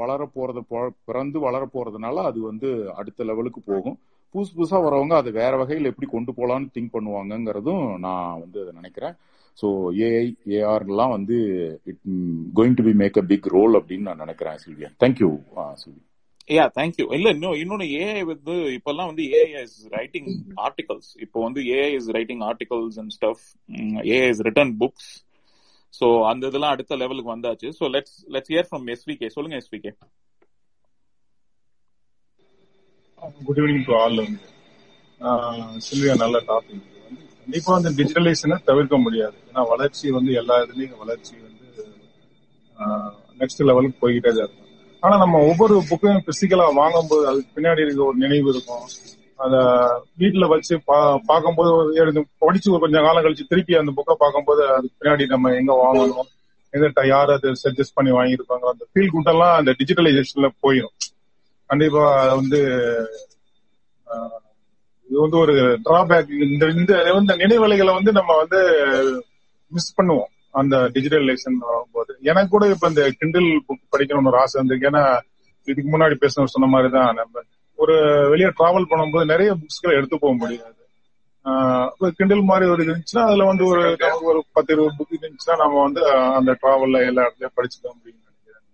வளர போறது பிறந்து வளர போறதுனால அது வந்து அடுத்த லெவலுக்கு போகும். புதுசு புதுசா வரவங்க அதை வேற வகையில் எப்படி கொண்டு போலான்னு திங்க் பண்ணுவாங்கங்கிறதும் நான் வந்து அதை நினைக்கிறேன். ஸோ ஏஐ ஏஆர்லாம் வந்து it going to be make a big role அப்படின்னு நான் நினைக்கிறேன் Sylvia. Thank you Sylvie. Yeah thank you இல்ல இன்னும் இன்னொன்னு ஏஐ வந்து இப்பெல்லாம் வந்து ஏஐ இஸ் ரைட்டிங் ஆர்டிகல்ஸ் இப்போ வந்து AI is writing articles and stuff AI is written books so அந்த இதெல்லாம் அடுத்த லெவலுக்கு வந்தாச்சு. So let's let's hear from SVK சொல்லுங்க SVK good evening to all Sylvia நல்ல டாபிக் வந்து கண்டிப்பா அந்த டிஜிட்டலைசேஷனை தவிர்க்க முடியாது. ஏன்னா வளர்ச்சி வந்து எல்லா இதுலயும் வளர்ச்சி வந்து நெக்ஸ்ட் லெவலுக்கு போய்கிட்டே தான் இருக்கும் ஆனா நம்ம ஒவ்வொரு புக்கையும் பிசிக்கலா வாங்கும்போது அதுக்கு பின்னாடி இருக்க ஒரு நினைவு இருக்கும். அத வீட்டுல வச்சு பா பார்க்கும்போது படிச்சு கொஞ்சம் காலம் கழிச்சு திருப்பி அந்த புக்கை பார்க்கும்போது அதுக்கு பின்னாடி நம்ம எங்க வாங்கணும் எங்கிட்ட யார் அது சஜஸ்ட் பண்ணி வாங்கியிருப்பாங்க அந்த ஃபீல் குட்டெல்லாம் அந்த டிஜிட்டலைசேஷன்ல போயிடும் கண்டிப்பா அது வந்து இது வந்து ஒரு டிராபேக் இந்த இந்த இந்த நினைவலைகளை வந்து நம்ம வந்து மிஸ் பண்ணுவோம். அந்த டிஜிட்டலைசேஷன் எனக்கு கூட இப்ப இந்த கிண்டில் புக் படிக்கணும்னு ஒரு ஆசை இருந்திருக்கு ஏன்னா இதுக்கு முன்னாடி பேசினவர் சொன்ன மாதிரி தான் நம்ம ஒரு வெளியே டிராவல் பண்ணும்போது நிறைய புக்ஸ்களை எடுத்து போக முடியாது. கிண்டில் மாதிரி ஒரு இருந்துச்சுன்னா அதுல வந்து ஒரு ஒரு பத்து இருபது புக் இருந்துச்சுன்னா நம்ம வந்து அந்த டிராவல்ல எல்லா இடத்துலயும் படிச்சுக்க முடியும் நினைக்கிறேன்.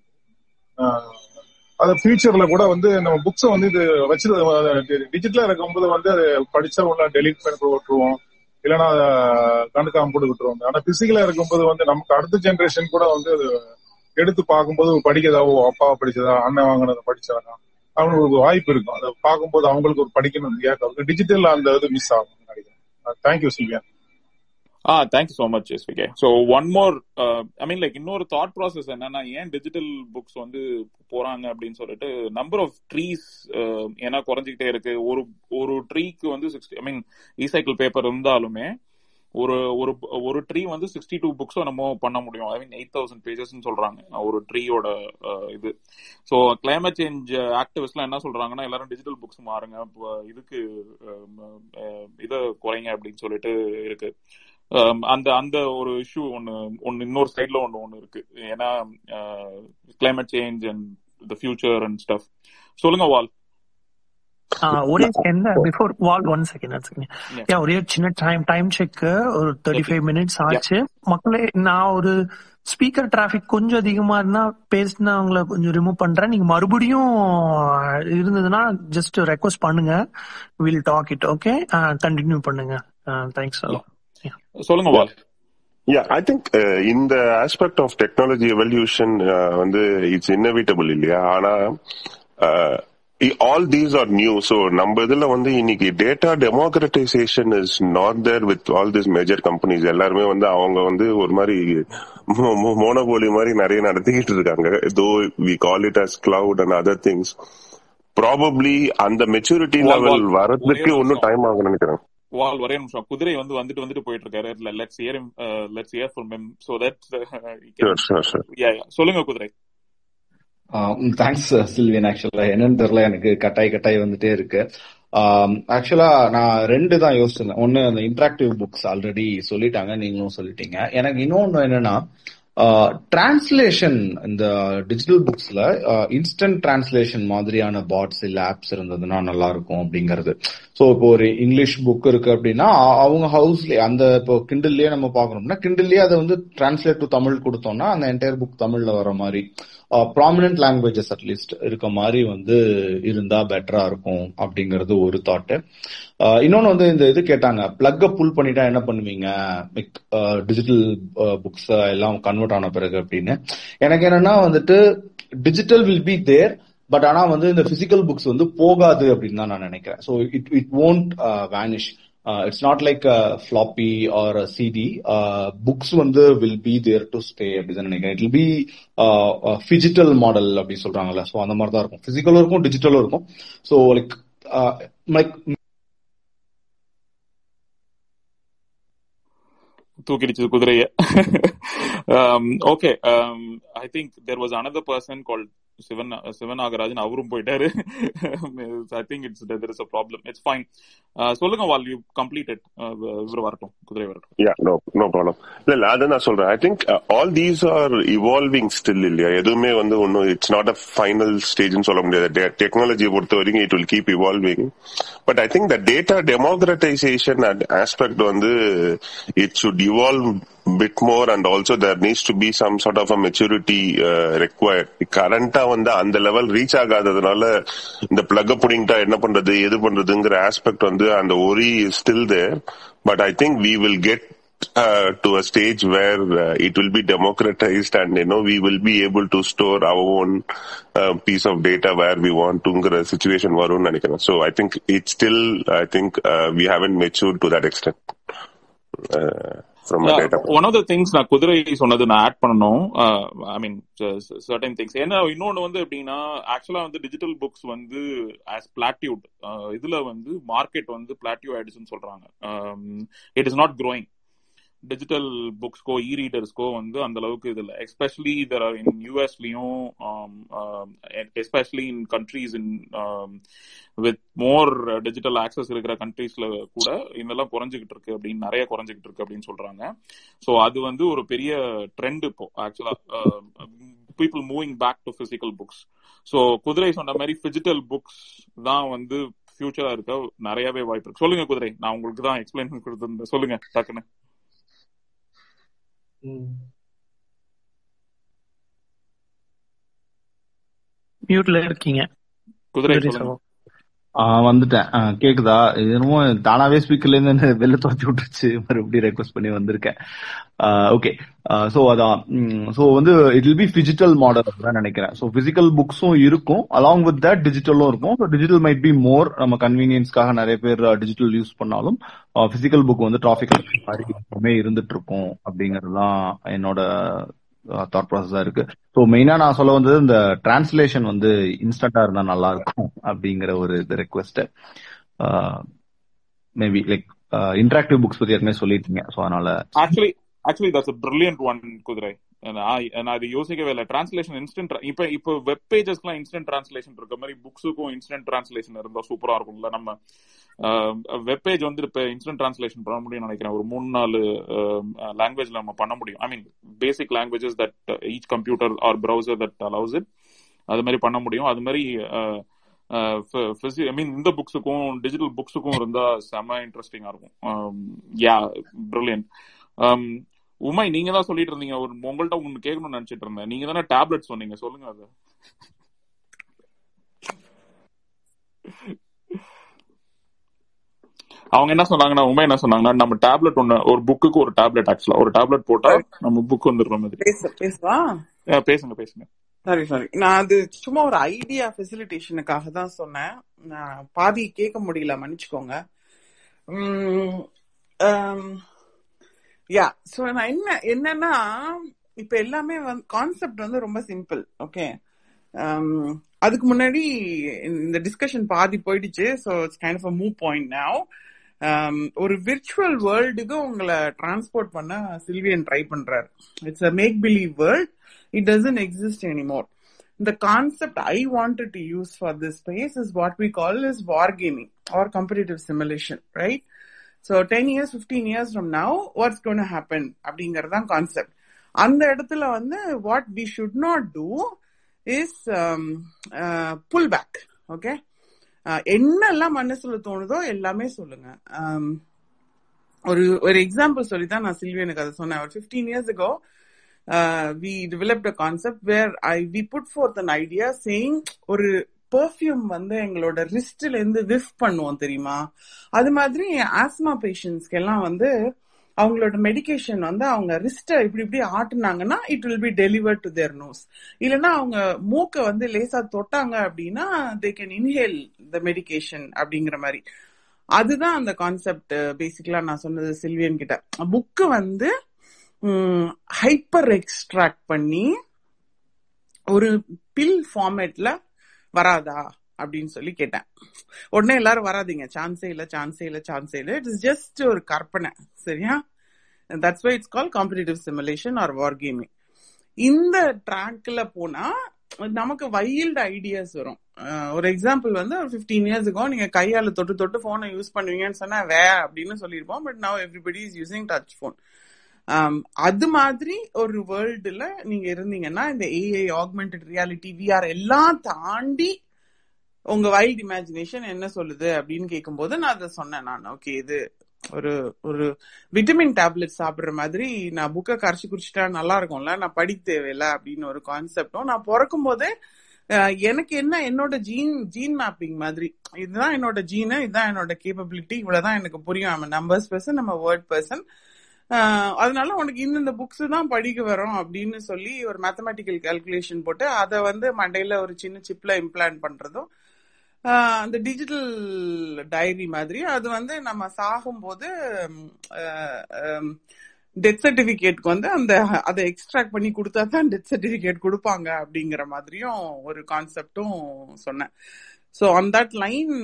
அது ஃபியூச்சர்ல கூட வந்து நம்ம புக்ஸை வந்து இது வச்சு டிஜிட்டலா இருக்கும்போது வந்து அது படிச்சா உள்ள டெலிட் பண்ணி விட்டுருவோம் இல்லைன்னா அதை கண்டுக்காம போட்டு விட்டுருவாங்க ஆனா பிசிக்கலா இருக்கும்போது வந்து நமக்கு அடுத்த ஜென்ரேஷன் கூட வந்து அது எடுத்து பார்க்கும்போது படிக்கதாவோ ஓ அப்பாவை படிச்சதா அண்ணன் வாங்கினதை படிச்சாங்க அவங்களுக்கு ஒரு வாய்ப்பு இருக்கும். அதை பார்க்கும்போது அவங்களுக்கு ஒரு படிக்கணும் ஏக்கம் டிஜிட்டல் அந்த இது மிஸ் ஆகும் நினைக்கிறேன். Thank you Sylvia ah thank you so much SVK so one more I mean like இன்னொரு தாட் ப்ராசஸ் என்னன்னா ஏன் டிஜிட்டல் புக்ஸ் வந்து போறாங்க அப்படின்னு சொல்லிட்டு நம்பர் ஆஃப் ட்ரீஸ் ஏன்னா குறைஞ்சிக்கிட்டே இருக்கு. ஒரு ஒரு ட்ரீக்கு வந்து sixty I mean recycle paper இருந்தாலுமே ஒரு ஒரு ஒரு ட்ரீ வந்து சிக்ஸ்டி டூ புக்ஸோ நம்ம பண்ண முடியும். ஐ மீன் எயிட் தௌசண்ட் பேஜஸ்ன்னு சொல்றாங்க. ஒரு ட்ரீயோட uh, இது. ஸோ கிளைமேட் சேஞ்ச் ஆக்டிவிஸ்ட்லாம் என்ன சொல்றாங்கன்னா எல்லாரும் டிஜிட்டல் புக்ஸ் மாறுங்க. இதுக்கு um, uh, இதை குறைங்க அப்படின்னு சொல்லிட்டு இருக்கு. அந்த அந்த ஒரு இஷ்யூ ஒன்னு ஒன்னு இன்னொரு சைட்ல ஒன்னு ஒன்னு இருக்கு. ஏன்னா climate change and the future and stuff சொல்லுங்க வால். ஒரே என்ன before Val one second yeah ஒரே சின்ன டைம் டைம் செக் ஒரு தேர்ட்டி ஃபைவ் மினிட்ஸ் ஆச்சு. மக்களே நான் ஒரு ஸ்பீக்கர் டிராபிக் கொஞ்சம் அதிகமா இருந்தா பேசினா அவங்கள கொஞ்சம் ரிமூவ் பண்றேன். நீங்க மறுபடியும் இருந்ததுன்னா ஜஸ்ட் ரெக்வஸ்ட் பண்ணுங்க. Will talk it okay continue பண்ணுங்க. தேங்க்ஸ் சொல்லுங்க வால். யா ஐ திங்க் இந்த ஆஸ்பெக்ட் ஆஃப் டெக்னாலஜி எவல்யூஷன் வந்து இட்ஸ் இன்னவிட்டபிள் இல்லையா? ஆனா all these are new so நம்ம இதுல வந்து இன்னைக்கு data democratization is not there with all this major companies எல்லாருமே வந்து அவங்க வந்து ஒரு மாதிரி மோனோபோலி மாதிரி நிறைய நடத்திக்கிட்டு இருக்காங்க. Though we call it as cloud and other things probably அந்த மெச்சூரிட்டி வால் லெவல் வரதுக்கு இன்னும் நிமிஷம். டைம் ஆகும்னு நினைக்கிறேன். வால் ஒரே நிமிஷம். குதிரை வந்து வந்துட்டு வந்துட்டு போயிட்டு இருக்காரு let's hear let's hear from him so that சொல்லுங்க குதிரை. தேங்க்ஸ் சில்வியன் ஆக்சுவலா என்னன்னு தெரியல. எனக்கு கட்டாய் கட்டாய் வந்துட்டே இருக்கு. ஆக்சுவலா நான் ரெண்டு தான் யோசிச்சிருந்தேன். ஒன்னு அந்த இன்டராக்டிவ் புக்ஸ் ஆல்ரெடி சொல்லிட்டாங்க. நீங்களும் சொல்லிட்டீங்க. எனக்கு இன்னொன்னு என்னன்னா டிரான்ஸ்லேஷன் இந்த டிஜிட்டல் புக்ஸ்ல இன்ஸ்டன்ட் டிரான்ஸ்லேஷன் மாதிரியான பாட்ஸ் இல்ல ஆப்ஸ் இருந்ததுன்னா நல்லா இருக்கும் அப்படிங்கிறது. ஸோ இப்போ ஒரு இங்கிலீஷ் புக் இருக்கு அப்படின்னா அவங்க ஹவுஸ்ல அந்த இப்போ கிண்டில்லையே நம்ம பாக்கணும்னா கிண்டில்லையே அதை வந்து டிரான்ஸ்லேட் டு தமிழ் கொடுத்தோம்னா அந்த என்டையர் புக் தமிழ்ல வர மாதிரி. ப்ராமினன்ட் லாங்குவேஜஸ் அட்லீஸ்ட் இருக்க மாதிரி வந்து இருந்தா பெட்டரா இருக்கும் அப்படிங்கிறது ஒரு தாட்டு uh, இன்னொன்னு வந்து இந்த இது கேட்டாங்க. பிளக்க புல் பண்ணிட்டா என்ன பண்ணுவீங்க? டிஜிட்டல் புக்ஸ் uh, uh, எல்லாம் கன்வெர்ட் ஆன பிறகு அப்படின்னு. எனக்கு என்னன்னா வந்துட்டு digital will be there but ஆனா வந்து இந்த பிசிக்கல் புக்ஸ் வந்து போகாது அப்படின்னு தான் நான் நினைக்கிறேன். So it it won't vanish it's not like floppy or CD books வந்து will be there to stay அப்படின்னு நினைக்கிறேன். It will be phygital model அப்படின்னு சொல்றாங்கல்ல. ஸோ அந்த மாதிரி தான் இருக்கும் பிசிக்கலும் இருக்கும் டிஜிட்டலும் இருக்கும். ஸோ லைக் லைக் தூக்கிடிச்சது குதிரைய. Okay I think there was another person called Sivan Sivan Nagarajan அவரும் போயிட்டாரு. I think it's there is a problem it's fine சொல்லுங்க வால் யூ கம்ப்ளீட்டட் இவர் வரட்டும். குதிரை வரட்டும். யா நோ நோ ப்ராப்ளம் இல்ல இல்ல அதை நான் சொல்றேன். I think all these are evolving still இல்லையா? எதுவுமே வந்து ஒன்னும் இட்ஸ் நாட் அ ஃபைனல் ஸ்டேஜ்னு சொல்ல முடியாது. டெக்னாலஜியை பொறுத்த வரைக்கும் it will keep evolving but I think the data democratization aspect வந்து it should evolve bit more and also there needs to be some sort of a maturity uh, required கரண்டா வந்து அந்த லெவல் ரீச் ஆகாததுனால இந்த plug புடிங்கிட்டா என்ன பண்றது எது பண்றதுங்கிற aspect வந்து அந்த worry still there but I think we will get uh, to a stage where uh, it will be democratized and you know we will be able to store our own uh, piece of data where we want to situation வரும்னு நினைக்கிறேன் so i think it's still i think uh, we haven't matured to that extent uh, one of the things நான் குதிரை சொன்னது நான் add பண்ணணும். I mean certain things ஏன்னா இன்னொன்னு வந்து எப்படின்னா ஆக்சுவலா வந்து டிஜிட்டல் புக்ஸ் வந்து ஆஸ் பிளாட்யூட் இதுல வந்து மார்க்கெட் வந்து பிளாட்யூ ஆயிடுச்சுன்னு சொல்றாங்க. It is not growing digital புக்ஸ்க்கோ இ ரீடர்ஸ்க்கோ வந்து அந்த அளவுக்கு இது இல்லை. Especially either in யூஎஸ்லயும் especially in countries in with more digital access இருக்கிற கண்ட்ரீஸ்ல கூட இதெல்லாம் குறைஞ்சிக்கிட்டு இருக்கு அப்படின்னு நிறைய குறைஞ்சிக்கிட்டு இருக்கு அப்படின்னு சொல்றாங்க. ஸோ அது வந்து ஒரு பெரிய ட்ரெண்ட் இப்போ actually people moving back to physical books so குதிரை சொன்ன மாதிரி பிஜிட்டல் புக்ஸ் தான் வந்து ஃபியூச்சரா இருக்க நிறையவே வாய்ப்பு இருக்கு. சொல்லுங்க குதிரை நான் உங்களுக்கு தான் எக்ஸ்பிளைன் கொடுத்துருந்தேன். சொல்லுங்க டக்குன்னு. மியூட்ல இருக்கீங்க. குதிரை வந்துட்டேன். கேக்குதா? என்னமோ தானாவே ஸ்பீக்கர்ல இருந்து வெளில துரத்தி விட்டுருச்சு. மறுபடியும் ரெக்வஸ்ட் பண்ணி வந்திருக்கேன். ஓகே சோ அதான். சோ வந்து it will be phygital model தான் நினைக்கிறேன். சோ பிசிக்கல் புக்ஸும் இருக்கும். அலாங் வித் தட் டிஜிட்டலும் இருக்கும். So digital might be more நம்ம கன்வீனியன்ஸ்க்காக நிறைய பேர் டிஜிட்டல் யூஸ் பண்ணாலும் பிசிக்கல் புக் வந்து டிராஃபிக் மாதிரி இருந்துட்டு இருக்கும் அப்படிங்கறதுலாம் என்னோட தாட் ப்ராசஸா இருக்கு. ஸோ மெயினா நான் சொல்ல வந்தது இந்த டிரான்ஸ்லேஷன் வந்து இன்ஸ்டன்டா இருந்தா நல்லா இருக்கும் அப்படிங்கிற ஒரு இது request maybe like interactive books பத்தி ஏற்கனவே சொல்லிட்டீங்க. ஸோ அதனால actually actually that's brilliant one குதிரை நான் அது யோசிக்கவே இல்லை. டிரான்ஸ்லேஷன் இன்ஸ்டன்ட் இப்ப இப்போ வெப் பேஜஸ்க்குலாம் இன்ஸ்டன்ட் டிரான்ஸ்லேஷன் இருக்க மாதிரி புக்ஸுக்கும் இன்ஸ்டன்ட் டிரான்ஸ்லேஷன் இருந்தா சூப்பரா இருக்கும்ல. நம்ம வெப் பேஜ் வந்து இப்போ இன்ஸ்டன்ட் டிரான்ஸ்லேஷன் பண்ண முடியும்னு நினைக்கிறேன். ஒரு மூணு நாலு லாங்குவேஜ்ல நம்ம பண்ண முடியும். I mean basic languages that each computer or browser that allows it அது மாதிரி பண்ண முடியும். அது மாதிரி ஐ மீன் இந்த புக்ஸுக்கும் டிஜிட்டல் புக்ஸுக்கும் இருந்தா செம இன்ட்ரெஸ்டிங்கா இருக்கும். யா பிரில்லியன்ட் உமை நீங்க தான் சொல்லிட்டு இருந்தீங்க. ஒரு உங்கள்ட்ட ஒன்னு கேட்கணும்னு நினைச்சிட்டு இருந்தேன். நீங்க தானே டேப்லெட் சொன்னீங்க. சொல்லுங்க அது. அவங்க என்ன சொன்னாங்கன்னா உண்மை என்ன சொன்னாங்கன்னா நம்ம டேப்லெட் ஒண்ணு ஒரு புக்குக்கு ஒரு டேப்லெட் ஆக்சுவலா ஒரு டேப்லெட் போட்டா நம்ம புக் வந்துடுற மாதிரி. பேசுங்க பேசுங்க. சாரி சாரி நான் அது சும்மா ஒரு ஐடியா ஃபெசிலிட்டேஷனுக்காக தான் சொன்னேன். நான் பாதி கேட்க முடியல மன்னிச்சுக்கோங்க. யா ஸோ நான் என்ன என்னன்னா இப்ப எல்லாமே வந்து கான்செப்ட் வந்து ரொம்ப சிம்பிள் ஓகே um, அதுக்கு முன்னாடி இந்த டிஸ்கஷன் பாதி போயிடுச்சு so it's kind of a move point now ஒரு விர்ச்சுவல் வேர்ல்டுக்கு உங்களை டிரான்ஸ்போர்ட் பண்ண சில்வியன் ட்ரை பண்றாரு. It's a make believe world it doesn't exist anymore concept I I to use for this space is what we call is war gaming or competitive simulation right so ten years fifteen years from now what's gonna happen அப்படிங்கிறது தான் concept அந்த இடத்துல வந்து what we should not do is pull back okay என்னெல்லாம் மனசுல தோணுதோ எல்லாமே சொல்லுங்க. Um, ஒரு ஒரு எக்ஸாம்பிள் சொல்லி தான் நான் சில்வியனுக்கு அதை சொன்னேன். ஒரு fifteen years go we we a concept where I we put put forth idea saying ஒரு பெர்ஃப்யூம் வந்து எங்களோட ரிஸ்ட்ல இருந்து விஃப் பண்ணுவோம் தெரியுமா? அது மாதிரி ஆஸ்மா பேஷண்ட்ஸ்க்கு எல்லாம் வந்து அவங்களோட மெடிகேஷன் வந்து அவங்க ரிஸ்ட இப்படி இப்படி ஆட்டுனாங்கன்னா it will be deliver to their nose இல்லைன்னா அவங்க மூக்கை வந்து லேசா தொட்டாங்க அப்படின்னா they can inhale the medication அப்படிங்கிற மாதிரி. அதுதான் அந்த கான்செப்ட் பேசிக்கலா நான் சொன்னது சில்வியன் கிட்ட. புக்கு வந்து ஹைப்பர் எக்ஸ்ட்ராக்ட் பண்ணி ஒரு பில் ஃபார்மேட்ல வராதா அப்படின்னு சொல்லி கேட்டேன். உடனே எல்லாரும் வராதிங்க. சான்ஸே இல்ல சான்ஸே இல்ல சான்ஸே இல்ல. இட் இஸ் ஜஸ்ட் ஒரு கற்பனை. சரியா? That's why it's call competitive simulation or war gaming இந்த ட்ராக்ல போனா நமக்கு வைல்டு ஐடியாஸ் வரும். ஒரு எக்ஸாம்பிள் வந்து ஒரு ஃபிஃப்டீன் இயர்ஸுக்கோ நீங்க கையால தொட்டு தொட்டு போனை யூஸ் பண்ணுவீங்கன்னு சொன்னா வே அப்படின்னு சொல்லியிருப்போம். But now everybody is using touch phone அது மாதிரி ஒரு வேர்ல்டுல நீங்க இருந்தீங்கன்னா இந்த ஏஐ ஆக்மெண்டட் ரியாலிட்டி விஆர் எல்லாம் தாண்டி உங்க வைல்ட் இமேஜினேஷன் என்ன சொல்லுது அப்படின்னு கேட்கும்போது நான் அதை சொன்னேன் நான். ஓகே இது ஒரு ஒரு விட்டமின் டேப்லெட் சாப்பிடுற மாதிரி நான் புக்கை கரைச்சி குடிச்சிட்டா நல்லா இருக்கும்ல நான் படிக்க தேவையில்ல அப்படின்னு ஒரு கான்செப்டும் நான் பிறக்கும் போதே எனக்கு என்ன என்னோட ஜீன் ஜீன் மேப்பிங் மாதிரி இதுதான் என்னோட ஜீனு இதுதான் என்னோட கேப்பபிலிட்டி இவ்வளவுதான் எனக்கு புரியும். நம்ம நம்பர்ஸ் பர்சன் நம்ம வேர்ட் பர்சன் அதனால உனக்கு இந்தந்த புக்ஸ் தான் படிக்க வரும் அப்படின்னு சொல்லி ஒரு மேத்தமெட்டிக்கல் கால்குலேஷன் போட்டு அதை வந்து மண்டையில ஒரு சின்ன சிப்ல இம்ப்ளான்ட் பண்றதும் அந்த டிஜிட்டல் டைரி மாதிரி. அது வந்து நம்ம சாகும்போது டெத் சர்டிபிகேட்க்கு வந்து அந்த அதை எக்ஸ்ட்ராக்ட் பண்ணி கொடுத்தா தான் டெத் சர்டிபிகேட் கொடுப்பாங்க அப்படிங்கிற மாதிரியும் ஒரு கான்செப்டும் சொன்னேன். ஸோ ஆன் தட் லைன்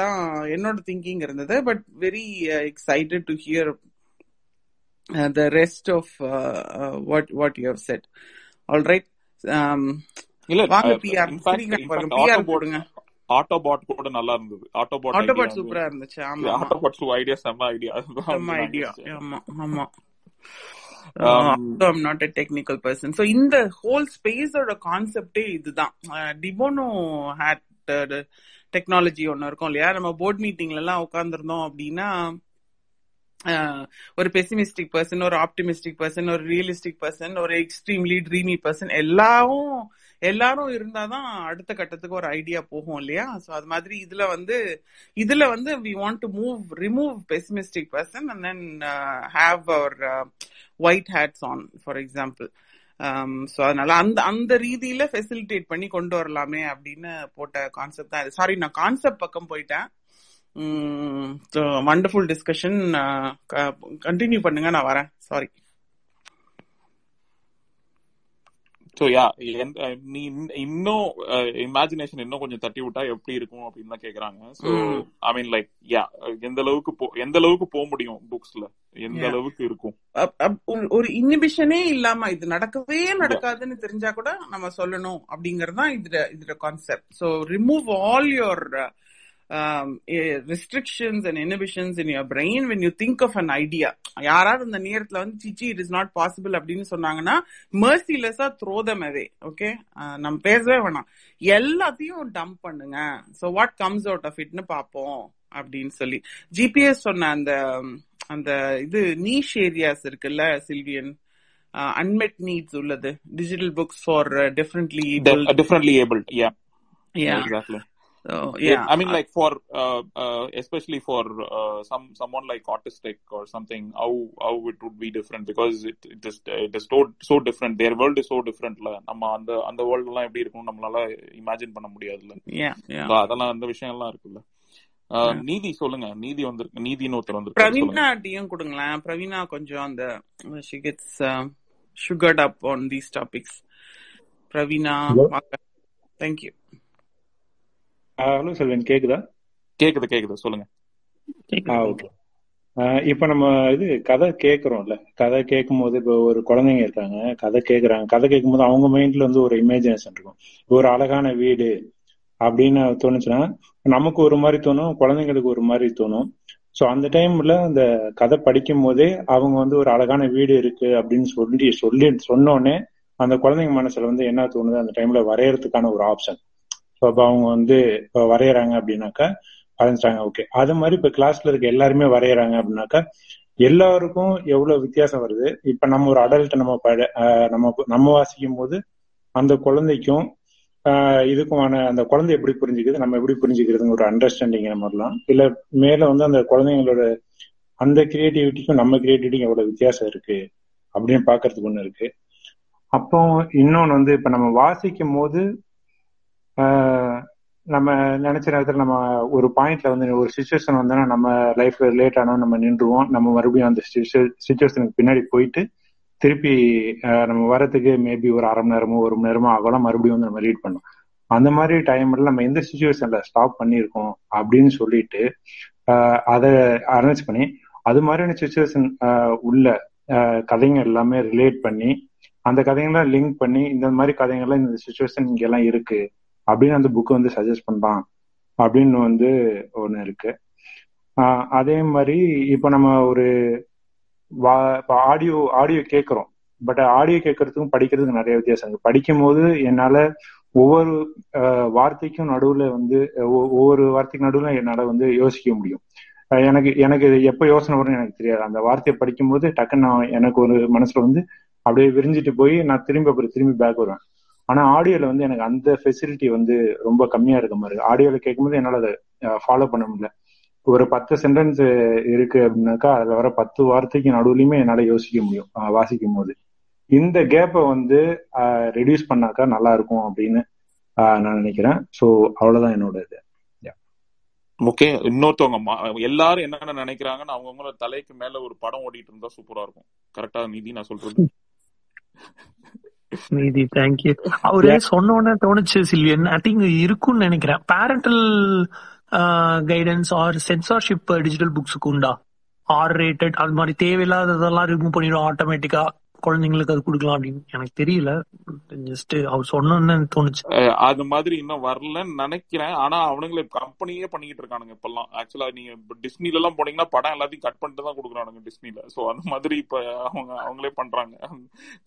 தான் என்னோட திங்கிங் இருந்தது. But very excited to hear the rest of uh, uh, what what you have said. All right. Um இல்ல வாங்க போடுங்க. ஆட்டோபாட் கூட நல்லா இருந்தது. ஆட்டோபாட் ஆட்டோபாட் சூப்பரா இருந்துச்சு. ஆமா ஆட்டோபாட் ஐடியா செம்ம ஐடியா செம்ம ஐடியா ஆமா ஆமா. I'm not a technical person so இந்த ஹோல் ஸ்பேஸோட கான்செப்டே இதுதான். டிபோனோ ஹேட் டெக்னாலஜி ஒன்னு இருக்கும் இல்லையா? நம்ம போர்ட் மீட்டிங்ல எல்லாம் உட்காந்துருந்தோம் அப்படின்னா ஒரு பெசிமிஸ்டிக் பர்சன் ஒரு ஆப்டிமிஸ்டிக் பர்சன் ஒரு ரியலிஸ்டிக் பர்சன் ஒரு எக்ஸ்ட்ரீம்லி ட்ரீமி பர்சன் எல்லாரும் எல்லாரும் இருந்தாதான் அடுத்த கட்டத்துக்கு ஒரு ஐடியா போகும் இல்லையா? ஸோ அது மாதிரி இதுல வந்து இதுல வந்து we want to move remove pessimistic person and then have our white hats on for example so அதனால அந்த அந்த ரீதியில ஃபெசிலிட்டேட் பண்ணி கொண்டு வரலாமே அப்படின்னு போட்ட கான்செப்ட் தான் சாரி நான் கான்செப்ட் பக்கம் போயிட்டேன். வண்டர்ஃபுல் டிஸ்கஷன் கண்டினியூ பண்ணுங்க நான் வரேன். சாரி ஸோ யா நீ இன்னும் இமேஜினேஷன் இன்னும் கொஞ்சம் தட்டி விட்டா எப்படி இருக்கும் அப்படின்னு தான் கேக்குறாங்க. So I mean like yeah எந்த அளவுக்கு போ எந்த அளவுக்கு போக முடியும் புக்ஸ்ல எந்த அளவுக்கு இருக்கும்? ஒரு இனிபிஷனே இல்லாம இது நடக்கவே நடக்காதுன்னு தெரிஞ்சா கூட நம்ம சொல்லணும் அப்படிங்கறது தான் இதுல இதுல concept so remove all your um, restrictions and inhibitions in your brain when you think of an idea. யாராவது அந்த நேரத்துல வந்து சிச்சி இட் இஸ் நாட் பாசிபிள் அப்படின்னு சொன்னாங்கன்னா மர்சிலெஸ்ஸா த்ரோ தம் அவே ஓகே நம்ம பேசவே வேணாம். எல்லாத்தையும் டம்ப் பண்ணுங்க. So what comes out of இட்னு பார்ப்போம் அப்படின்னு சொல்லி. ஜிபிஎஸ் சொன்ன அந்த அந்த இது நீஷ் ஏரியாஸ் இருக்குல்ல சில்வியன் அன்மெட் நீட்ஸ் உள்ளது. Digital books for differently differently able yeah So, yeah. I mean, like for uh, uh, especially for uh, some someone like autistic or something, how how it would be different because it it is it is so so different. Their world is so different. நம்ம அந்த அந்த world எல்லாம் எப்படி இருக்கும் நம்மளால imagine பண்ண முடியாதுல்ல Yeah, yeah. So, அதெல்லாம் அந்த விஷயம்லாம் இருக்குல்ல Uh, நீதி சொல்லுங்க நீதி வந்து நீதின்னு ஒருத்தர் வந்து பிரவீனா டியும் கொடுங்களேன் பிரவீனா கொஞ்சம் அந்த she gets sugared up on these topics Praveena thank you hello Selvan கேக்குதா? கேக்குது கேக்குது சொல்லுங்க. ஓகே. இப்ப நம்ம இது கதை கேக்குறோம்ல. கதை கேட்கும் போது இப்போ ஒரு குழந்தைங்க இருக்காங்க கதை கேக்குறாங்க. கதை கேட்கும் போது அவங்க மைண்ட்ல வந்து ஒரு இமேஜினேஷன் இருக்கும். ஒரு அழகான வீடு அப்படின்னு தோணுச்சுன்னா நமக்கு ஒரு மாதிரி தோணும் குழந்தைங்களுக்கு ஒரு மாதிரி தோணும். ஸோ அந்த டைம்ல அந்த கதை படிக்கும் போதே அவங்க வந்து ஒரு அழகான வீடு இருக்கு அப்படின்னு சொல்லி சொல்லி சொன்னோடனே அந்த குழந்தைங்க மனசுல வந்து என்ன தோணுது? அந்த டைம்ல வரையறதுக்கான ஒரு ஆப்ஷன் ஸோ அப்போ அவங்க வந்து இப்போ வரைகிறாங்க அப்படின்னாக்கா வரைஞ்சிட்டாங்க ஓகே அது மாதிரி இப்போ கிளாஸ்ல இருக்க எல்லாருமே வரைகிறாங்க அப்படின்னாக்கா எல்லாருக்கும் எவ்வளவு வித்தியாசம் வருது? இப்ப நம்ம ஒரு அடல்ட் நம்ம பட நம்ம நம்ம வாசிக்கும் போது அந்த குழந்தைக்கும் இதுக்குமான அந்த குழந்தை எப்படி புரிஞ்சுக்குது? நம்ம எப்படி புரிஞ்சுக்கிறதுங்க ஒரு அண்டர்ஸ்டாண்டிங் மாதிரிலாம் இல்ல மேல வந்து அந்த குழந்தைங்களோட அந்த கிரியேட்டிவிட்டிக்கும் நம்ம கிரியேட்டிவிட்டிக்கும் எவ்வளவு வித்தியாசம் இருக்கு? அப்படின்னு பாக்குறதுக்கு ஒண்ணு இருக்கு. அப்போ இன்னொன்னு வந்து இப்ப நம்ம வாசிக்கும் போது நம்ம நினைச்ச நேரத்துல நம்ம ஒரு பாயிண்ட்ல வந்து ஒரு சுச்சுவேஷன் வந்தோம்னா நம்ம லைஃப்ல ரிலேட் ஆனோம் நம்ம நின்றுவோம். நம்ம மறுபடியும் அந்த சுச்சுவேஷனுக்கு பின்னாடி போயிட்டு திருப்பி நம்ம வர்றதுக்கு மேபி ஒரு அரை மணி நேரமோ ஒரு மணி நேரமோ ஆகலாம் மறுபடியும் வந்து நம்ம ரீட் பண்ணோம். அந்த மாதிரி டைம்ல நம்ம எந்த சுச்சுவேஷன்ல ஸ்டாப் பண்ணியிருக்கோம் அப்படின்னு சொல்லிட்டு அதை அரேஞ்ச் பண்ணி அது மாதிரியான சுச்சுவேஷன் உள்ள கதைங்க எல்லாமே ரிலேட் பண்ணி அந்த கதைங்களாம் லிங்க் பண்ணி இந்த மாதிரி கதைங்கள்லாம் இந்த சுச்சுவேஷன் இங்கெல்லாம் இருக்கு. அப்படின்னு அந்த புக்கு வந்து சஜஸ்ட் பண்ணலாம் அப்படின்னு வந்து ஒண்ணு இருக்கு. அதே மாதிரி இப்போ நம்ம ஒரு வா இப்போ ஆடியோ ஆடியோ கேட்குறோம் பட் ஆடியோ கேட்கறதுக்கும் படிக்கிறதுக்கும் நிறைய வித்தியாசம் இருக்கு. படிக்கும் போது என்னால ஒவ்வொரு வார்த்தைக்கும் நடுவுல வந்து ஒவ்வொரு வார்த்தைக்கு நடுவுல என்னால வந்து யோசிக்க முடியும். எனக்கு எனக்கு இது எப்ப யோசனை வரும்னு எனக்கு தெரியாது. அந்த வார்த்தையை படிக்கும் போது டக்குன்னு நான் எனக்கு ஒரு மனசுல வந்து அப்படியே விரிஞ்சிட்டு போய் நான் திரும்பி அப்புறம் திரும்பி பேக் வருவேன். ஆனா ஆடியோல வந்து எனக்கு அந்த ஃபெசிலிட்டி வந்து ரொம்ப கம்மியா இருக்க மாதிரி. ஆடியோல கேட்கும்போது என்னால அதை ஃபாலோ பண்ண முடியல. ஒரு பத்து சென்டென்ஸ் இருக்கு அப்படின்னாக்கா அதுல வர பத்து வார்த்தைக்கு நடுவுலயுமே என்னால யோசிக்க முடியும் வாசிக்கும் போது. இந்த கேப்பை வந்து ரெடியூஸ் பண்ணாக்கா நல்லா இருக்கும் அப்படின்னு நான் நினைக்கிறேன். ஸோ அவ்வளவுதான் என்னோட இது. ஓகே இன்னொருத்தவங்க எல்லாரும் என்னென்ன நினைக்கிறாங்கன்னு அவங்கவுங்களோட தலைக்கு மேல ஒரு படம் ஓடிட்டு இருந்தா சூப்பரா இருக்கும். கரெக்டா நிதி நான் சொல்றது? <laughs> நிதி தேங்க்யூ அவரு சொன்ன உடனே தோணுச்சு சில்வியன் ஐ திங்க் இருக்கும்னு நினைக்கிறேன். Parental guidance or censorship digital புக்ஸுக்கு உண்டா? ஆர் ரேட்டட் அது மாதிரி தேவையில்லாததெல்லாம் ரிமூவ் பண்ணிடும் ஆட்டோமேட்டிக்கா குழந்தைங்களுக்கு அது கொடுக்கலாம் அப்படின்னு எனக்கு தெரியல. ஜஸ்ட் அவர் சொன்னு தோணுச்சு. அது மாதிரி இன்னும் வரலன்னு நினைக்கிறேன். ஆனா அவனுங்களே கம்பெனியே பண்ணிக்கிட்டு இருக்கானுங்க இப்பெல்லாம். ஆக்சுவலா நீங்க டிஸ்னில எல்லாம் போனீங்கன்னா படம் எல்லாத்தையும் கட் பண்ணிட்டு தான் கொடுக்குறானுங்க டிஸ்னில சோ அந்த மாதிரி இப்ப அவங்க அவங்களே பண்றாங்க.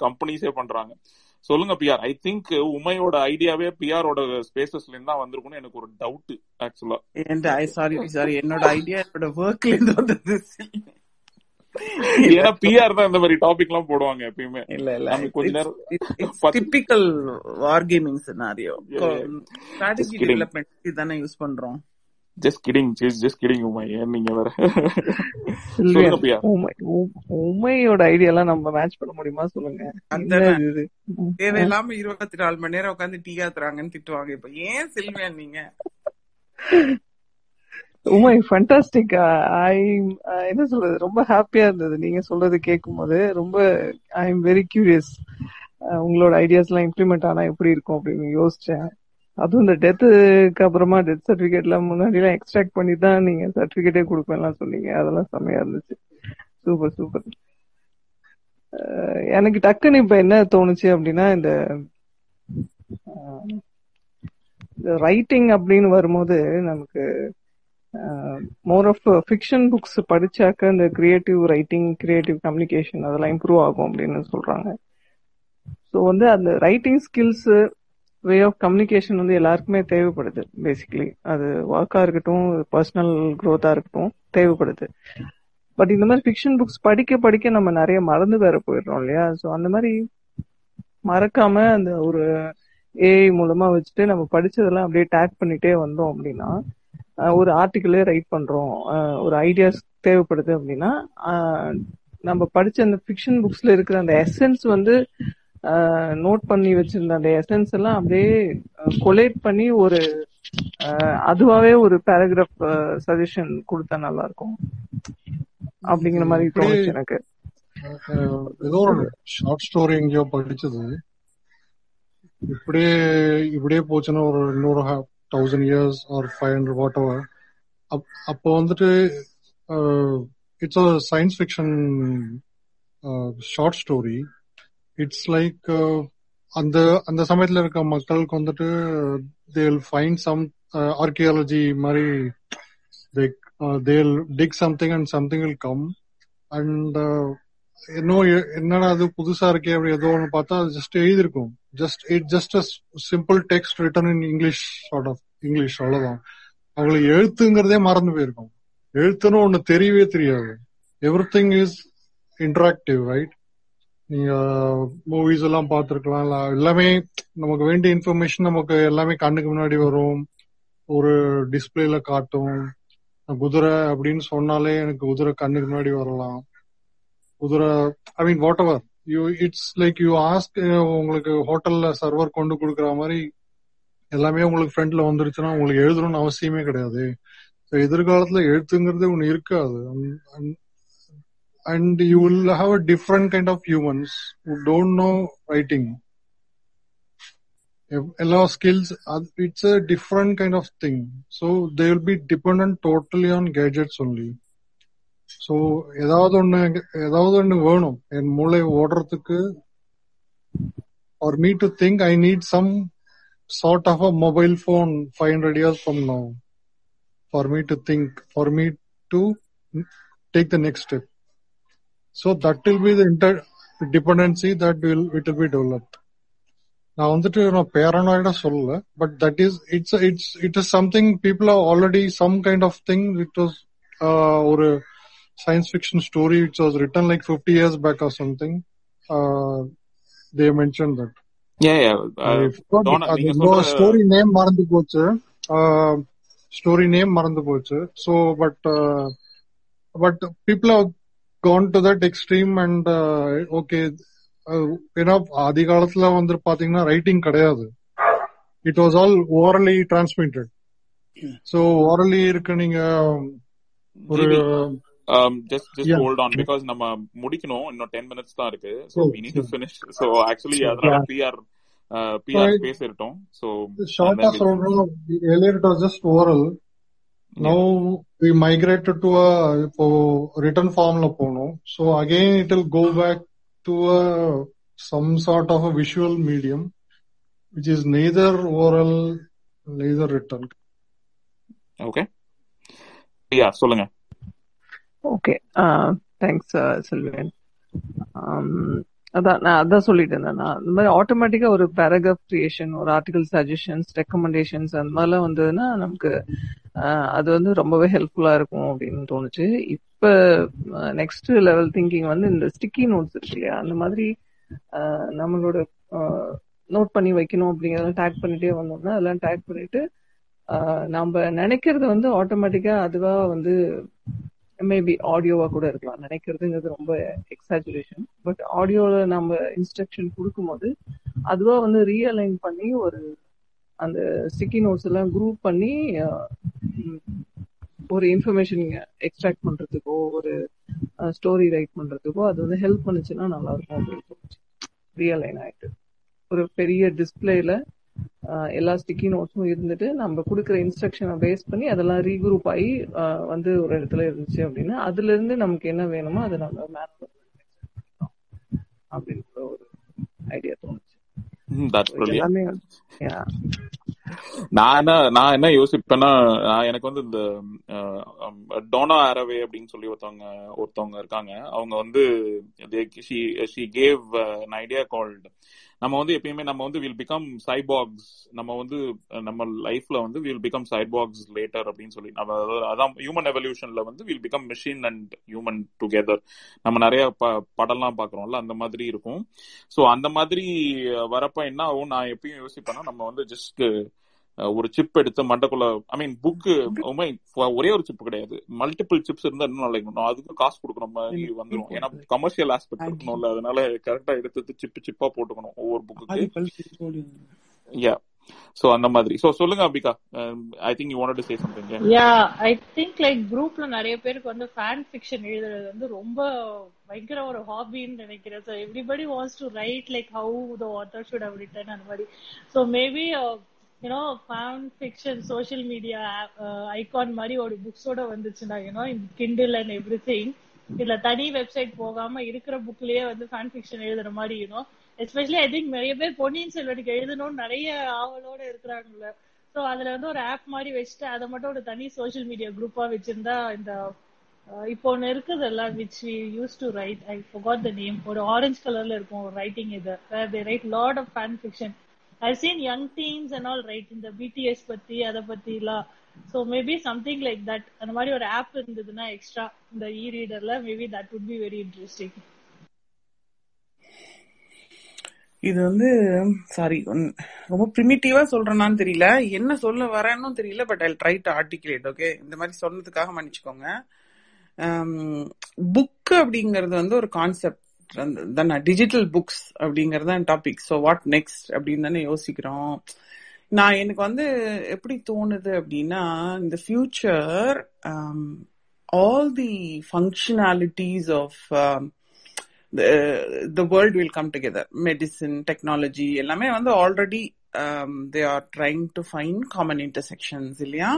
கம்பெனிஸே பண்றாங்க. சொல்லுங்க பிஆர் ஐ திங்க் உமையோட ஐடியாவே பிஆரோட ஸ்பேசஸ்ல இருந்தா வந்திருக்கும்னு எனக்கு ஒரு டவுட் ஆக்சுவலா சாரி சாரி என்னோட ஐடியா என்னோட ஒர்க்ல இருந்து வந்தது. <laughs> ஏன்னா பிஆர் தான் இந்த மாதிரி டாபிக் எல்லாம் போடுவாங்க எப்பயுமே. இல்ல இல்ல. கொஞ்ச நேரம் typical war gaming scenario strategy development தானே யூஸ் பண்றோம். ஜஸ்ட் கிடிங் ஜஸ்ட் கிடிங் உமை. ஏன் நீங்க வேற? உமையோட ஐடியா எல்லாம் நம்ம மேட்ச் பண்ண முடியுமா? சொல்லுங்க. அந்த தேவையில்லாம இருபத்தி நாலு மணி நேரம் உட்காந்து டீ ஆத்துறாங்கன்னு திட்டுவாங்க. இப்ப ஏன் செல்வியன் நீங்க? உமை ஃபண்டாஸ்டிக் ஐ என்ன சொல்றது? ரொம்ப ஹாப்பியா இருந்தது. நீங்க சொல்றது கேட்கும் போது ரொம்ப ஐ எம் வெரி கியூரியஸ் உங்களோட ஐடியாஸ் எல்லாம் இம்ப்ளிமெண்ட் ஆனா எப்படி இருக்கும் அப்படின்னு யோசிச்சேன். அதுவும் இந்த டெத்துக்கு அப்புறமா டெத் சர்டிபிகேட்ல முன்னாடி எல்லாம் எக்ஸ்ட்ராக்ட் பண்ணி தான் நீங்க சர்டிபிகேட்டே கொடுப்பேன்லாம் சொன்னீங்க. அதெல்லாம் செம்மையா இருந்துச்சு. சூப்பர் சூப்பர் எனக்கு டக்குன்னு இப்ப என்ன தோணுச்சு அப்படின்னா இந்த ரைட்டிங் அப்படின்னு வரும்போது நமக்கு மோர் ஆஃப் ஃபிக்ஷன் புக்ஸ் படிச்சாக்க இந்த கிரியேட்டிவ் ரைட்டிங் கிரியேட்டிவ் கம்யூனிகேஷன் அதெல்லாம் இம்ப்ரூவ் ஆகும் அப்படின்னு சொல்றாங்க. ஸோ வந்து அந்த writing skills way of communication வந்து எல்லாருக்குமே தேவைப்படுது பேசிக்கலி அது ஒர்க்கா இருக்கட்டும் பர்சனல் க்ரோத்தா இருக்கட்டும் தேவைப்படுது. பட் இந்த மாதிரி ஃபிக்ஷன் புக்ஸ் படிக்க படிக்க நம்ம நிறைய மறந்து வேற போயிடுறோம் இல்லையா? ஸோ அந்த மாதிரி மறக்காம அந்த ஒரு ஏஐ மூலமா வச்சுட்டு நம்ம படிச்சதெல்லாம் அப்படியே டேக் பண்ணிட்டே வந்தோம் அப்படின்னா ஒரு ஆர்டிக்கிளே ரைட் பண்றோம். ஒரு ஐடியாஸ் தேவைப்படுது அப்படின்னா நம்ம படிச்ச அந்த ஃபிக்ஷன் புக்ஸ்ல இருக்கிற அந்த எசன்ஸ் வந்து நோட் பண்ணி வச்சிருந்த அந்த எசன்ஸ் எல்லாம் அப்படியே கொலேட் பண்ணி ஒரு அதுவாவே ஒரு பேராகிராஃப் சஜஷன் கொடுத்தா நல்லா இருக்கும் அப்படிங்கிற மாதிரி தோணுச்சு எனக்கு. ஏதோ ஒரு ஷார்ட் ஸ்டோரி எங்கேயோ படிச்சது. இப்படியே இப்படியே போச்சுன்னா ஒரு இன்னொரு thousand years or five hundred what our அப்போ வந்துட்டு it's a science fiction short story it's like அந்த அந்த சமயத்துல இருக்க மக்களுக்கு வந்துட்டு தேல் ஃபைண்ட் சம் ஆர்கியாலஜி மாதிரி they'll dig something and something will come and இன்னும் என்னடா அது புதுசா இருக்கே அப்படி ஏதோ ஒன்று பார்த்தா அது just எழுதிருக்கும் just it just a simple text written in English sort of English அவ்வளவுதான். அவங்களுக்கு எழுத்துங்கிறதே மறந்து போயிருக்கும். எழுத்துன்னு ஒண்ணு தெரியவே தெரியாது. Every thing is interactive right நீங்க மூவிஸ் எல்லாம் பார்த்துருக்கலாம். எல்லாமே நமக்கு வேண்டிய இன்ஃபர்மேஷன் நமக்கு எல்லாமே கண்ணுக்கு முன்னாடி வரும். ஒரு டிஸ்பிளேல காட்டும். குதிரை அப்படின்னு சொன்னாலே எனக்கு குதிரை கண்ணுக்கு முன்னாடி வரலாம். குதிரை I mean whatever you it's like you ask உங்களுக்கு ஹோட்டல்ல சர்வர் கொண்டு கொடுக்குற மாதிரி எல்லாமே உங்களுக்கு ஃப்ரண்ட்ல வந்துருச்சுன்னா உங்களுக்கு எழுதணும்னு அவசியமே கிடையாது எதிர்காலத்துல எழுத்துங்கிறது ஒண்ணு இருக்காது and you will have a different kind of humans don't know writing எல்லா skills it's a different kind of thing so they will be depend totally on gadgets only so ஏதாவது ஒண்ணு ஏதாவது ஒண்ணு வேணும் என் மூளை ஓடுறதுக்கு or me to think I need some sort of a mobile phone five hundred years from now for me to think for me to take the next step so that will be the interdependency that will it will be developed. நான் வந்துட்டு நான் பேரனாய்டா சொல்லல but that is it's it's it is something people are already some kind of thing it was ஒரு science fiction story it's was written like fifty years back or something they mention that story name மறந்து போச்சு. Story name மறந்து போச்சு. So but but people gone to that extreme and uh, okay ஏன்னா ஆதி காலத்துல வந்து பாத்தீங்கன்னா ரைட்டிங் கிடையாது. It was all orally transmitted so orally இருக்கு நீங்க ஒரு just just hold on because நம்ம முடிக்கணும் இன்னும் டென் மினிட்ஸ் தான் இருக்கு so we need to finish so actually அதனால பிஆர் பிஆர் ஸ்பேஸ் இருக்கட்டும் ஸோ ஷார்ட்டா சொல்றோம் earlier it was just oral we migrated to a இப்போ written formல போனோம் so again it will go back to a some sort of a visual medium which is neither oral neither written okay yeah சொல்லுங்க okay thanks Selvan அதான் நான் அதான் சொல்லிட்டு இருந்தேன். நான் இந்த மாதிரி ஆட்டோமேட்டிக்கா ஒரு பேராகிராஃப் கிரியேஷன் ஒரு ஆர்டிகல் சஜஷன்ஸ் ரெக்கமெண்டேஷன்ஸ் அந்த மாதிரிலாம் வந்ததுன்னா நமக்கு அது வந்து ரொம்பவே ஹெல்ப்ஃபுல்லா இருக்கும் அப்படின்னு தோணுச்சு. இப்ப நெக்ஸ்ட் லெவல் திங்கிங் வந்து இந்த ஸ்டிக்கி நோட்ஸ் இருக்கு இல்லையா? அந்த மாதிரி நம்மளோட நோட் பண்ணி வைக்கணும் அப்படிங்கறதெல்லாம் டேக் பண்ணிட்டே வந்தோம்னா அதெல்லாம் டேக் பண்ணிட்டு நம்ம நினைக்கிறது வந்து ஆட்டோமேட்டிக்கா அதுவா வந்து மேபி ஆடியோவா கூட இருக்கலாம். நினைக்கிறதுங்கிறது ரொம்ப எக்ஸாஜுரேஷன் பட் ஆடியோல நம்ம இன்ஸ்ட்ரக்ஷன் கொடுக்கும்போது அதுவா வந்து ரீஅலைன் பண்ணி ஒரு அந்த ஸ்டிக்கி நோட்ஸ் எல்லாம் குரூப் பண்ணி ஒரு இன்ஃபர்மேஷன் எக்ஸ்ட்ராக்ட் பண்றதுக்கோ ஒரு ஸ்டோரி ரைட் பண்றதுக்கோ அது வந்து ஹெல்ப் பண்ணுச்சுன்னா நல்லா இருக்கும் அப்படின்னு தோணுச்சு. ரியலைன் ஆயிட்டு. ஒரு பெரிய டிஸ்பிளேல எல்லா ஸ்டிக்கி நோட்ஸும் இருந்துட்டு நம்ம கொடுக்குற இன்ஸ்ட்ரக்ஷனை பேஸ் பண்ணி அதெல்லாம் ரீகுரூப் ஆகி வந்து ஒரு இடத்துல இருந்துச்சு அப்படின்னா அதுல இருந்து நமக்கு என்ன வேணுமோ அதை நம்ம மேனுவல் அப்படின்ற ஒரு ஐடியா தோணுச்சு. எல்லாமே நான் என்ன நான் என்ன யோசிப்பேன்னா எனக்கு வந்து இந்த டோனா அரவே அப்படின்னு சொல்லி ஒருத்தவங்க ஒருத்தவங்க இருக்காங்க. அவங்க வந்து she gave an idea called நம்ம வந்து எப்பயுமே நம்ம வந்து வில் பிகம் சைபாக்ஸ் நம்ம வந்து நம்ம லைஃப்ல வந்து வில் பிகம் சைபாக்ஸ் லேட்டர் அப்படின்னு சொல்லி நம்ம அதான் ஹியூமன் எவல்யூஷன்ல வந்து will become machine and human together நம்ம நிறைய படம்லாம் பாக்குறோம்ல அந்த மாதிரி இருக்கும். ஸோ அந்த மாதிரி வரப்ப என்ன ஆகும் நான் எப்பயும் யோசிப்பேன்னா நம்ம வந்து ஜஸ்ட் ஒரு சிப் எடுத்து மண்டக்குள்ள ஐ மீன் புக்கு ஒரே ஒரு சிப் கிடையாது. மல்டிபிள் சிப்ஸ் இருந்தா இன்னும் நல்லா இருக்கணும் அதுக்கு காசு கொடுக்குற மாதிரி வந்துடும் ஏன்னா கமர்ஷியல் ஆஸ்பெக்ட் இருக்கணும்ல. அதனால கரெக்டா எடுத்து சிப்பு சிப்பா போட்டுக்கணும் ஒவ்வொரு புக்குக்கு யா சோ அந்த மாதிரி. சோ சொல்லுங்க Ambika. I think you wanted to say something yeah I think like குரூப்ல நிறைய பேருக்கு வந்து ஃபேன் ஃபிக்ஷன் எழுதுறது வந்து ரொம்ப பயங்கர ஒரு ஹாபின்னு நினைக்கிறேன். So everybody wants to write like how the author should have written அந்த மாதிரி. So maybe you know fan fiction social media icon மாதிரி ஒரு புக்ஸோட வந்துச்சுன்னா யூனோ இந்த கிண்டில் அண்ட் எவ்ரி திங் இதுல தனி வெப்சைட் போகாம இருக்கிற புக்லயே வந்து ஃபேன் ஃபிக்ஷன் எழுதுற மாதிரி யூனோ எஸ்பெஷலி ஐ திங்க் நிறைய பேர் பொன்னியின் செல்வனுக்கு எழுதணும்னு நிறைய ஆவலோட இருக்கிறாங்கல்ல. ஸோ அதுல வந்து ஒரு ஆப் மாதிரி வச்சுட்டு அதை மட்டும் ஒரு தனி சோஷியல் மீடியா குரூப்பா வச்சிருந்தா இந்த uh, இப்போ ஒன்று இருக்குது எல்லாம் which we use to write I forgot the name ஒரு ஆரஞ்சு கலர்ல இருக்கும் ஒரு ரைட்டிங் இது. Right lot of fan fiction I seen young teens and all right இந்த பிடிஎஸ் பத்தி அதை பத்தி எல்லாம் so maybe something like that அந்த மாதிரி ஒரு ஆப் இருந்ததுன்னா எக்ஸ்ட்ரா இந்த இ ரீடர்ல maybe that would be very interesting இது வந்து சாரி ரொம்ப பிரிமிட்டிவா சொல்றேனான்னு தெரியல. என்ன சொல்ல வரேன்னு தெரியல but I try to articulate okay இந்த மாதிரி சொன்னதுக்காக மன்னிச்சுக்கோங்க. Um, புக் அப்படிங்கிறது வந்து ஒரு கான்செப்ட் தானே டிஜிட்டல் புக்ஸ் அப்படிங்கறது தான் டாபிக் ஸோ வாட் நெக்ஸ்ட் அப்படின்னு தானே யோசிக்கிறோம். நான் எனக்கு வந்து எப்படி தோணுது அப்படின்னா இந்த future all the functionalities of the world will come together medicine technology எல்லாமே வந்து already they are trying to find common intersections இல்லையா?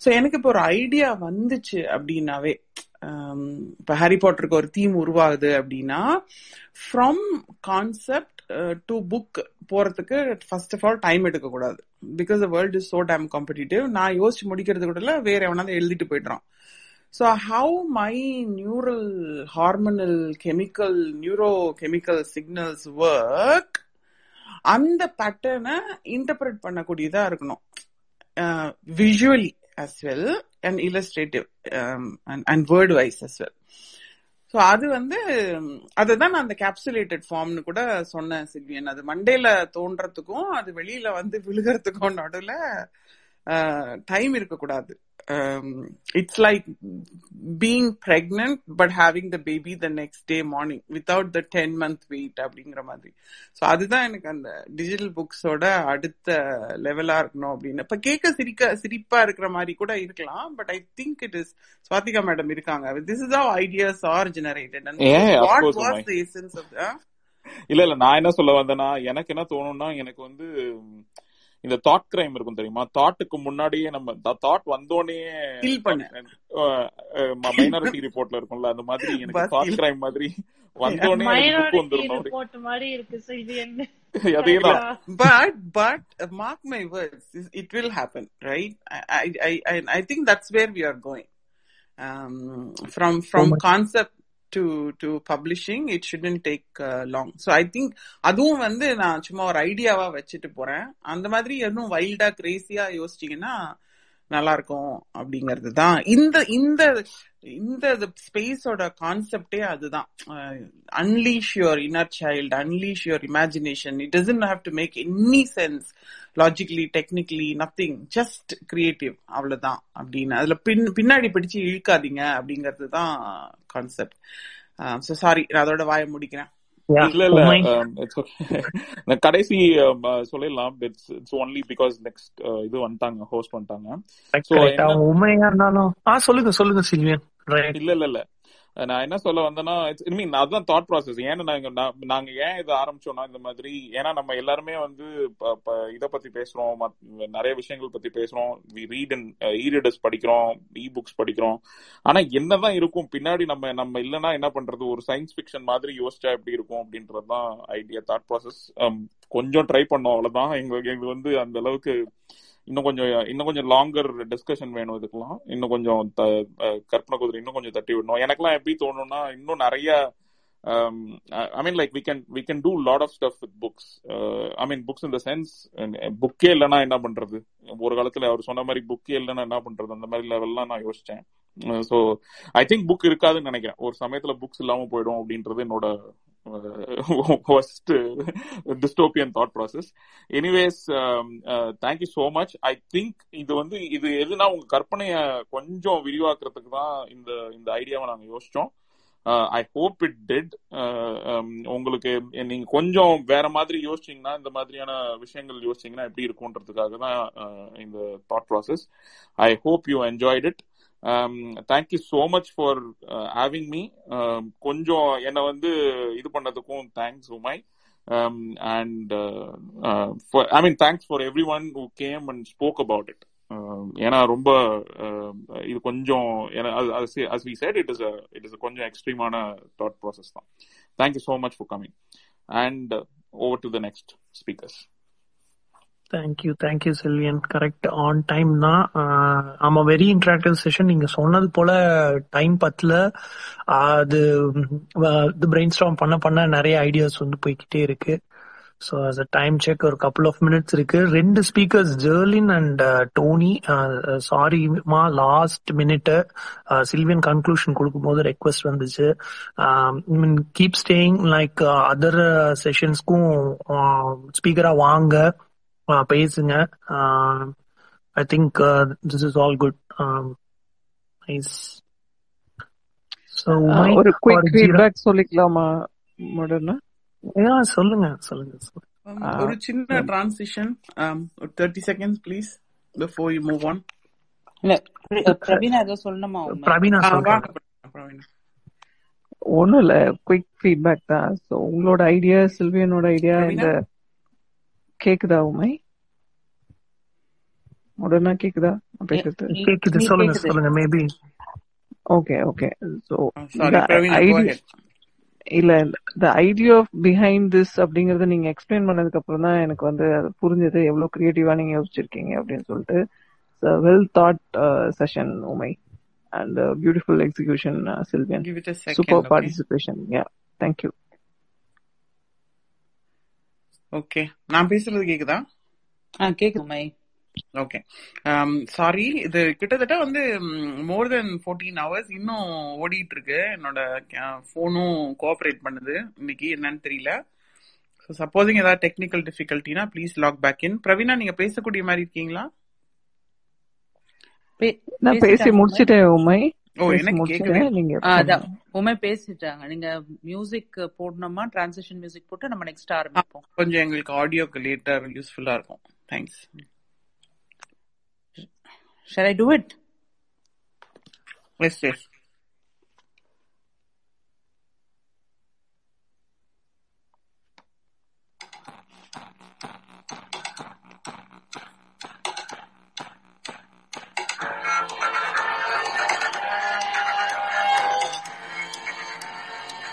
ஸோ எனக்கு இப்போ ஒரு ஐடியா வந்துச்சு அப்படின்னாவே இப்போ ஹாரி பாட்டருக்கு ஒரு தீம் உருவாகுது அப்படின்னா ஃப்ரம் கான்செப்ட் டு புக் போறதுக்கு ஃபர்ஸ்ட் ஆஃப் ஆல் டைம் எடுக்கக்கூடாது. Because the world is so damn competitive நான் யோசிச்சு முடிக்கிறது கூட வேற எவனாவது எழுதிட்டு போயிடுறான். How my neural hormonal chemical neuro chemical signals work அந்த பேட்டர்னை இன்டர்பிரட் பண்ணக்கூடியதா இருக்கணும். Visually as well and illustrative and word wise as well so அது வந்து அதுதான் நான் அந்த கேப்சுலேட்டட் ஃபார்ம்னு கூட சொன்னேன் சில்வியன். அது மண்டேல தோன்றதுக்கும் அது வெளியில வந்து விழுகிறதுக்கும் நடுவில் டைம் இருக்கக்கூடாது. It's like being pregnant but having the baby the next day morning without the ten month wait அப்படிங்கிற மாதிரி. ஸோ அதுதான் எனக்கு அந்த டிஜிட்டல் புக்ஸோட அடுத்த லெவலா இருக்கணும் அப்படின்னு. இப்ப கேட்க சிரிக்க சிரிப்பா இருக்கிற மாதிரி கூட இருக்கலாம் but I think it is Swathika madam இருக்காங்க. This is how ideas are generated and what was the essence of இல்ல இல்ல நான் என்ன சொல்ல வந்தேன்னா எனக்கு என்ன தோணும்னா எனக்கு வந்து இந்த தாட் கிரைம் இருக்கும் தெரியுமா? தாட்டுக்கு முன்னாடியே நம்ம தாட் வந்தோடனே மைனாரிட்டி ரிப்போர்ட்ல இருக்கும்ல அந்த மாதிரி <laughs> எனக்கு தாட் கிரைம் மாதிரி <laughs> வந்தோடனே மாதிரி இருக்கு <laughs> to to publishing it shouldn't take long so I think அதுவும் வந்து நான் சும்மா ஒரு ஐடியாவா வச்சுட்டு போறேன். அந்த மாதிரி எதுவும் வைல்டா கிரேசியா யோசிச்சீங்கன்னா நல்லா இருக்கும் அப்படிங்கிறது தான். இந்த இந்த இந்த ஸ்பேஸோட கான்செப்டே அதுதான். Unleash your inner child unleash your imagination it doesn't have to make any sense logically technically nothing just creative அவ்வளவுதான் அப்படின்னு. அதுல பின் பின்னாடி பிடிச்சு இழுக்காதீங்க அப்படிங்கிறது தான் கான்செப்ட் ஸோ சாரி நான் அதோட வாய முடிக்கிறேன். இல்ல இல்ல <laughs> நான் கடைசி சொல்லிடலாம். It's it's only because next இது வந்துட்டாங்க ஹோஸ்ட் வந்துட்டாங்க. உண்மையா இருந்தாலும் ஆ சொல்லுங்க சொல்லுங்க சில்வியன் இல்ல இல்ல இல்ல. நான் என்ன சொல்ல வந்தேன்னா ஐ மீன் அதுதான் தாட் ப்ராசஸ் ஏன்னா நாங்க நாங்க ஏன் இதை ஆரம்பிச்சோம்னா இந்த மாதிரி ஏன்னா நம்ம எல்லாருமே வந்து இதை பத்தி பேசுறோம் நிறைய விஷயங்கள் பத்தி பேசுறோம். வி ரீட் அண்ட் ரீடர்ஸ் படிக்கிறோம் இ புக்ஸ் படிக்கிறோம். ஆனா என்னதான் இருக்கும் பின்னாடி நம்ம நம்ம இல்லைன்னா என்ன பண்றது? ஒரு சயின்ஸ் ஃபிக்ஷன் மாதிரி யோசிச்சா எப்படி இருக்கும் அப்படின்றதுதான் ஐடியா தாட் ப்ராசஸ் கொஞ்சம் ட்ரை பண்ணோம் அவ்வளவுதான். எங்களுக்கு எங்களுக்கு வந்து அந்த அளவுக்கு இன்னும் கொஞ்சம் இன்னும் கொஞ்சம் லாங்கர் டிஸ்கஷன் வேணும் இதுக்கெல்லாம். இன்னும் கொஞ்சம் கற்பனை குதிரை இன்னும் கொஞ்சம் தட்டி விடணும். எனக்குலாம் எப்படி தோணும்னா இன்னும் நிறைய I mean like we can we can do lot of stuff with books I mean books இந்த சென்ஸ் புக்கே இல்லைன்னா என்ன பண்றது? ஒரு காலத்துல அவர் சொன்ன மாதிரி புக்கே இல்லைன்னா என்ன பண்றது? அந்த மாதிரி லெவல்லாம் நான் யோசிச்சேன். ஸோ ஐ திங்க் புக் இருக்காதுன்னு நினைக்கிறேன். ஒரு சமயத்துல புக்ஸ் இல்லாம போயிடும் அப்படின்றது என்னோட first dystopian thought process anyways thank you so much I think இது வந்து இது எதுனா உங்க கற்பனையை கொஞ்சம் விரிவாக்குறதுக்கு தான் இந்த இந்த ஐடியாவை நாங்கள் யோசிச்சோம். ஐ ஹோப் இட் டெட் உங்களுக்கு நீங்க கொஞ்சம் வேற மாதிரி யோசிச்சீங்கன்னா இந்த மாதிரியான விஷயங்கள் யோசிச்சீங்கன்னா எப்படி இருக்கும்ன்றதுக்காக தான் uh, இந்த thought process I hope you enjoyed it thank you so much for having me கொஞ்சம் என்னை வந்து இது பண்ணதுக்கும் thanks Umai and I mean thanks for everyone who came and spoke about it ஏன்னா ரொம்ப இது கொஞ்சம் as we it is it is கொஞ்சம் எக்ஸ்ட்ரீமான தாட் ப்ராசஸ் தான். Thank you so much for coming and over to the next speakers thank you thank you Sylvian correct on time தான் ஆமா very interactive session நீங்க சொன்னது போல time பத்துல. அது இது பிரெயின் ஸ்டாம் பண்ண பண்ண நிறைய ஐடியாஸ் வந்து போய்கிட்டே இருக்கு. So as a time check ஒரு கப்புள் ஆஃப் மினிட்ஸ் இருக்கு. ரெண்டு speakers Jerlin and Tony sorry மா லாஸ்ட் மினிட் சில்வியன் கன்க்ளூஷன் கொடுக்கும் போது ரெக்வஸ்ட் வந்துச்சு. Mean keep staying like other செஷன்ஸ்க்கும் ஸ்பீக்கரா வாங்க. பேசுங்க. I think this is all good nice ஒரு குயிக் ஃபீட்பேக் சொல்லிக்கலாமா மாடர்னா? சொல்லுங்க சொல்லுங்க ஒரு சின்ன டிரான்சிஷன் ஒரு thirty seconds please before you move on இல்ல பிரவீனா ஏதோ சொல்லணுமா பிரவீனா ஒண்ணும் இல்ல குயிக் ஃபீட்பேக் தான். சோ உங்களோட ஐடியா சில்வியனோட ஐடியா இந்த கேக்குதா உமை? உடனே கேக்குதா? பேசுறது? கேக்குது சொல்லுங்க சொல்லுங்க maybe okay okay so idea இல்ல the idea of behind this அப்படிங்கறத நீங்க எக்ஸ்பிளைன் பண்ணதுக்கு அப்புறம் தான் எனக்கு வந்து அது புரிஞ்சது. எவ்வளவு கிரியேட்டிவா நீங்க யோசிச்சிருக்கீங்க அப்படின்னு சொல்லிட்டு. Well thought session Umai. And beautiful execution Sylvian super participation yeah thank you okay நான் பேசுறது கேக்குதா? கேக்குது உமை ஓகே சாரி இது கிட்டத்தட்ட வந்து மோர் தென் ஃபோர்டீன் ஹவர்ஸ் இன்னும் ஓடிட்டு இருக்கு என்னோட ஃபோனும் கோஆப்ரேட் பண்ணுது. இன்னைக்கு என்னன்னு தெரியல. ஸோ சப்போஸிங் ஏதாவது technical டிஃபிகல்ட்டினா please log back in Praveena நீங்க பேசக்கூடிய மாதிரி இருக்கீங்களா? நான் பேசி முடிச்சிட்டேன் உமை. உமை பேசிட்டாங்க. நீங்க மியூசிக் போடணுமா டிரான்சிஷன் மியூசிக் போட்டு நம்ம நெக்ஸ்ட் ஆரம்பிப்போம். கொஞ்சம் எங்களுக்கு ஆடியோக்கு லேட்டர் யூஸ்ஃபுல்லா இருக்கும். Thanks Shall I do it? Yes, yes.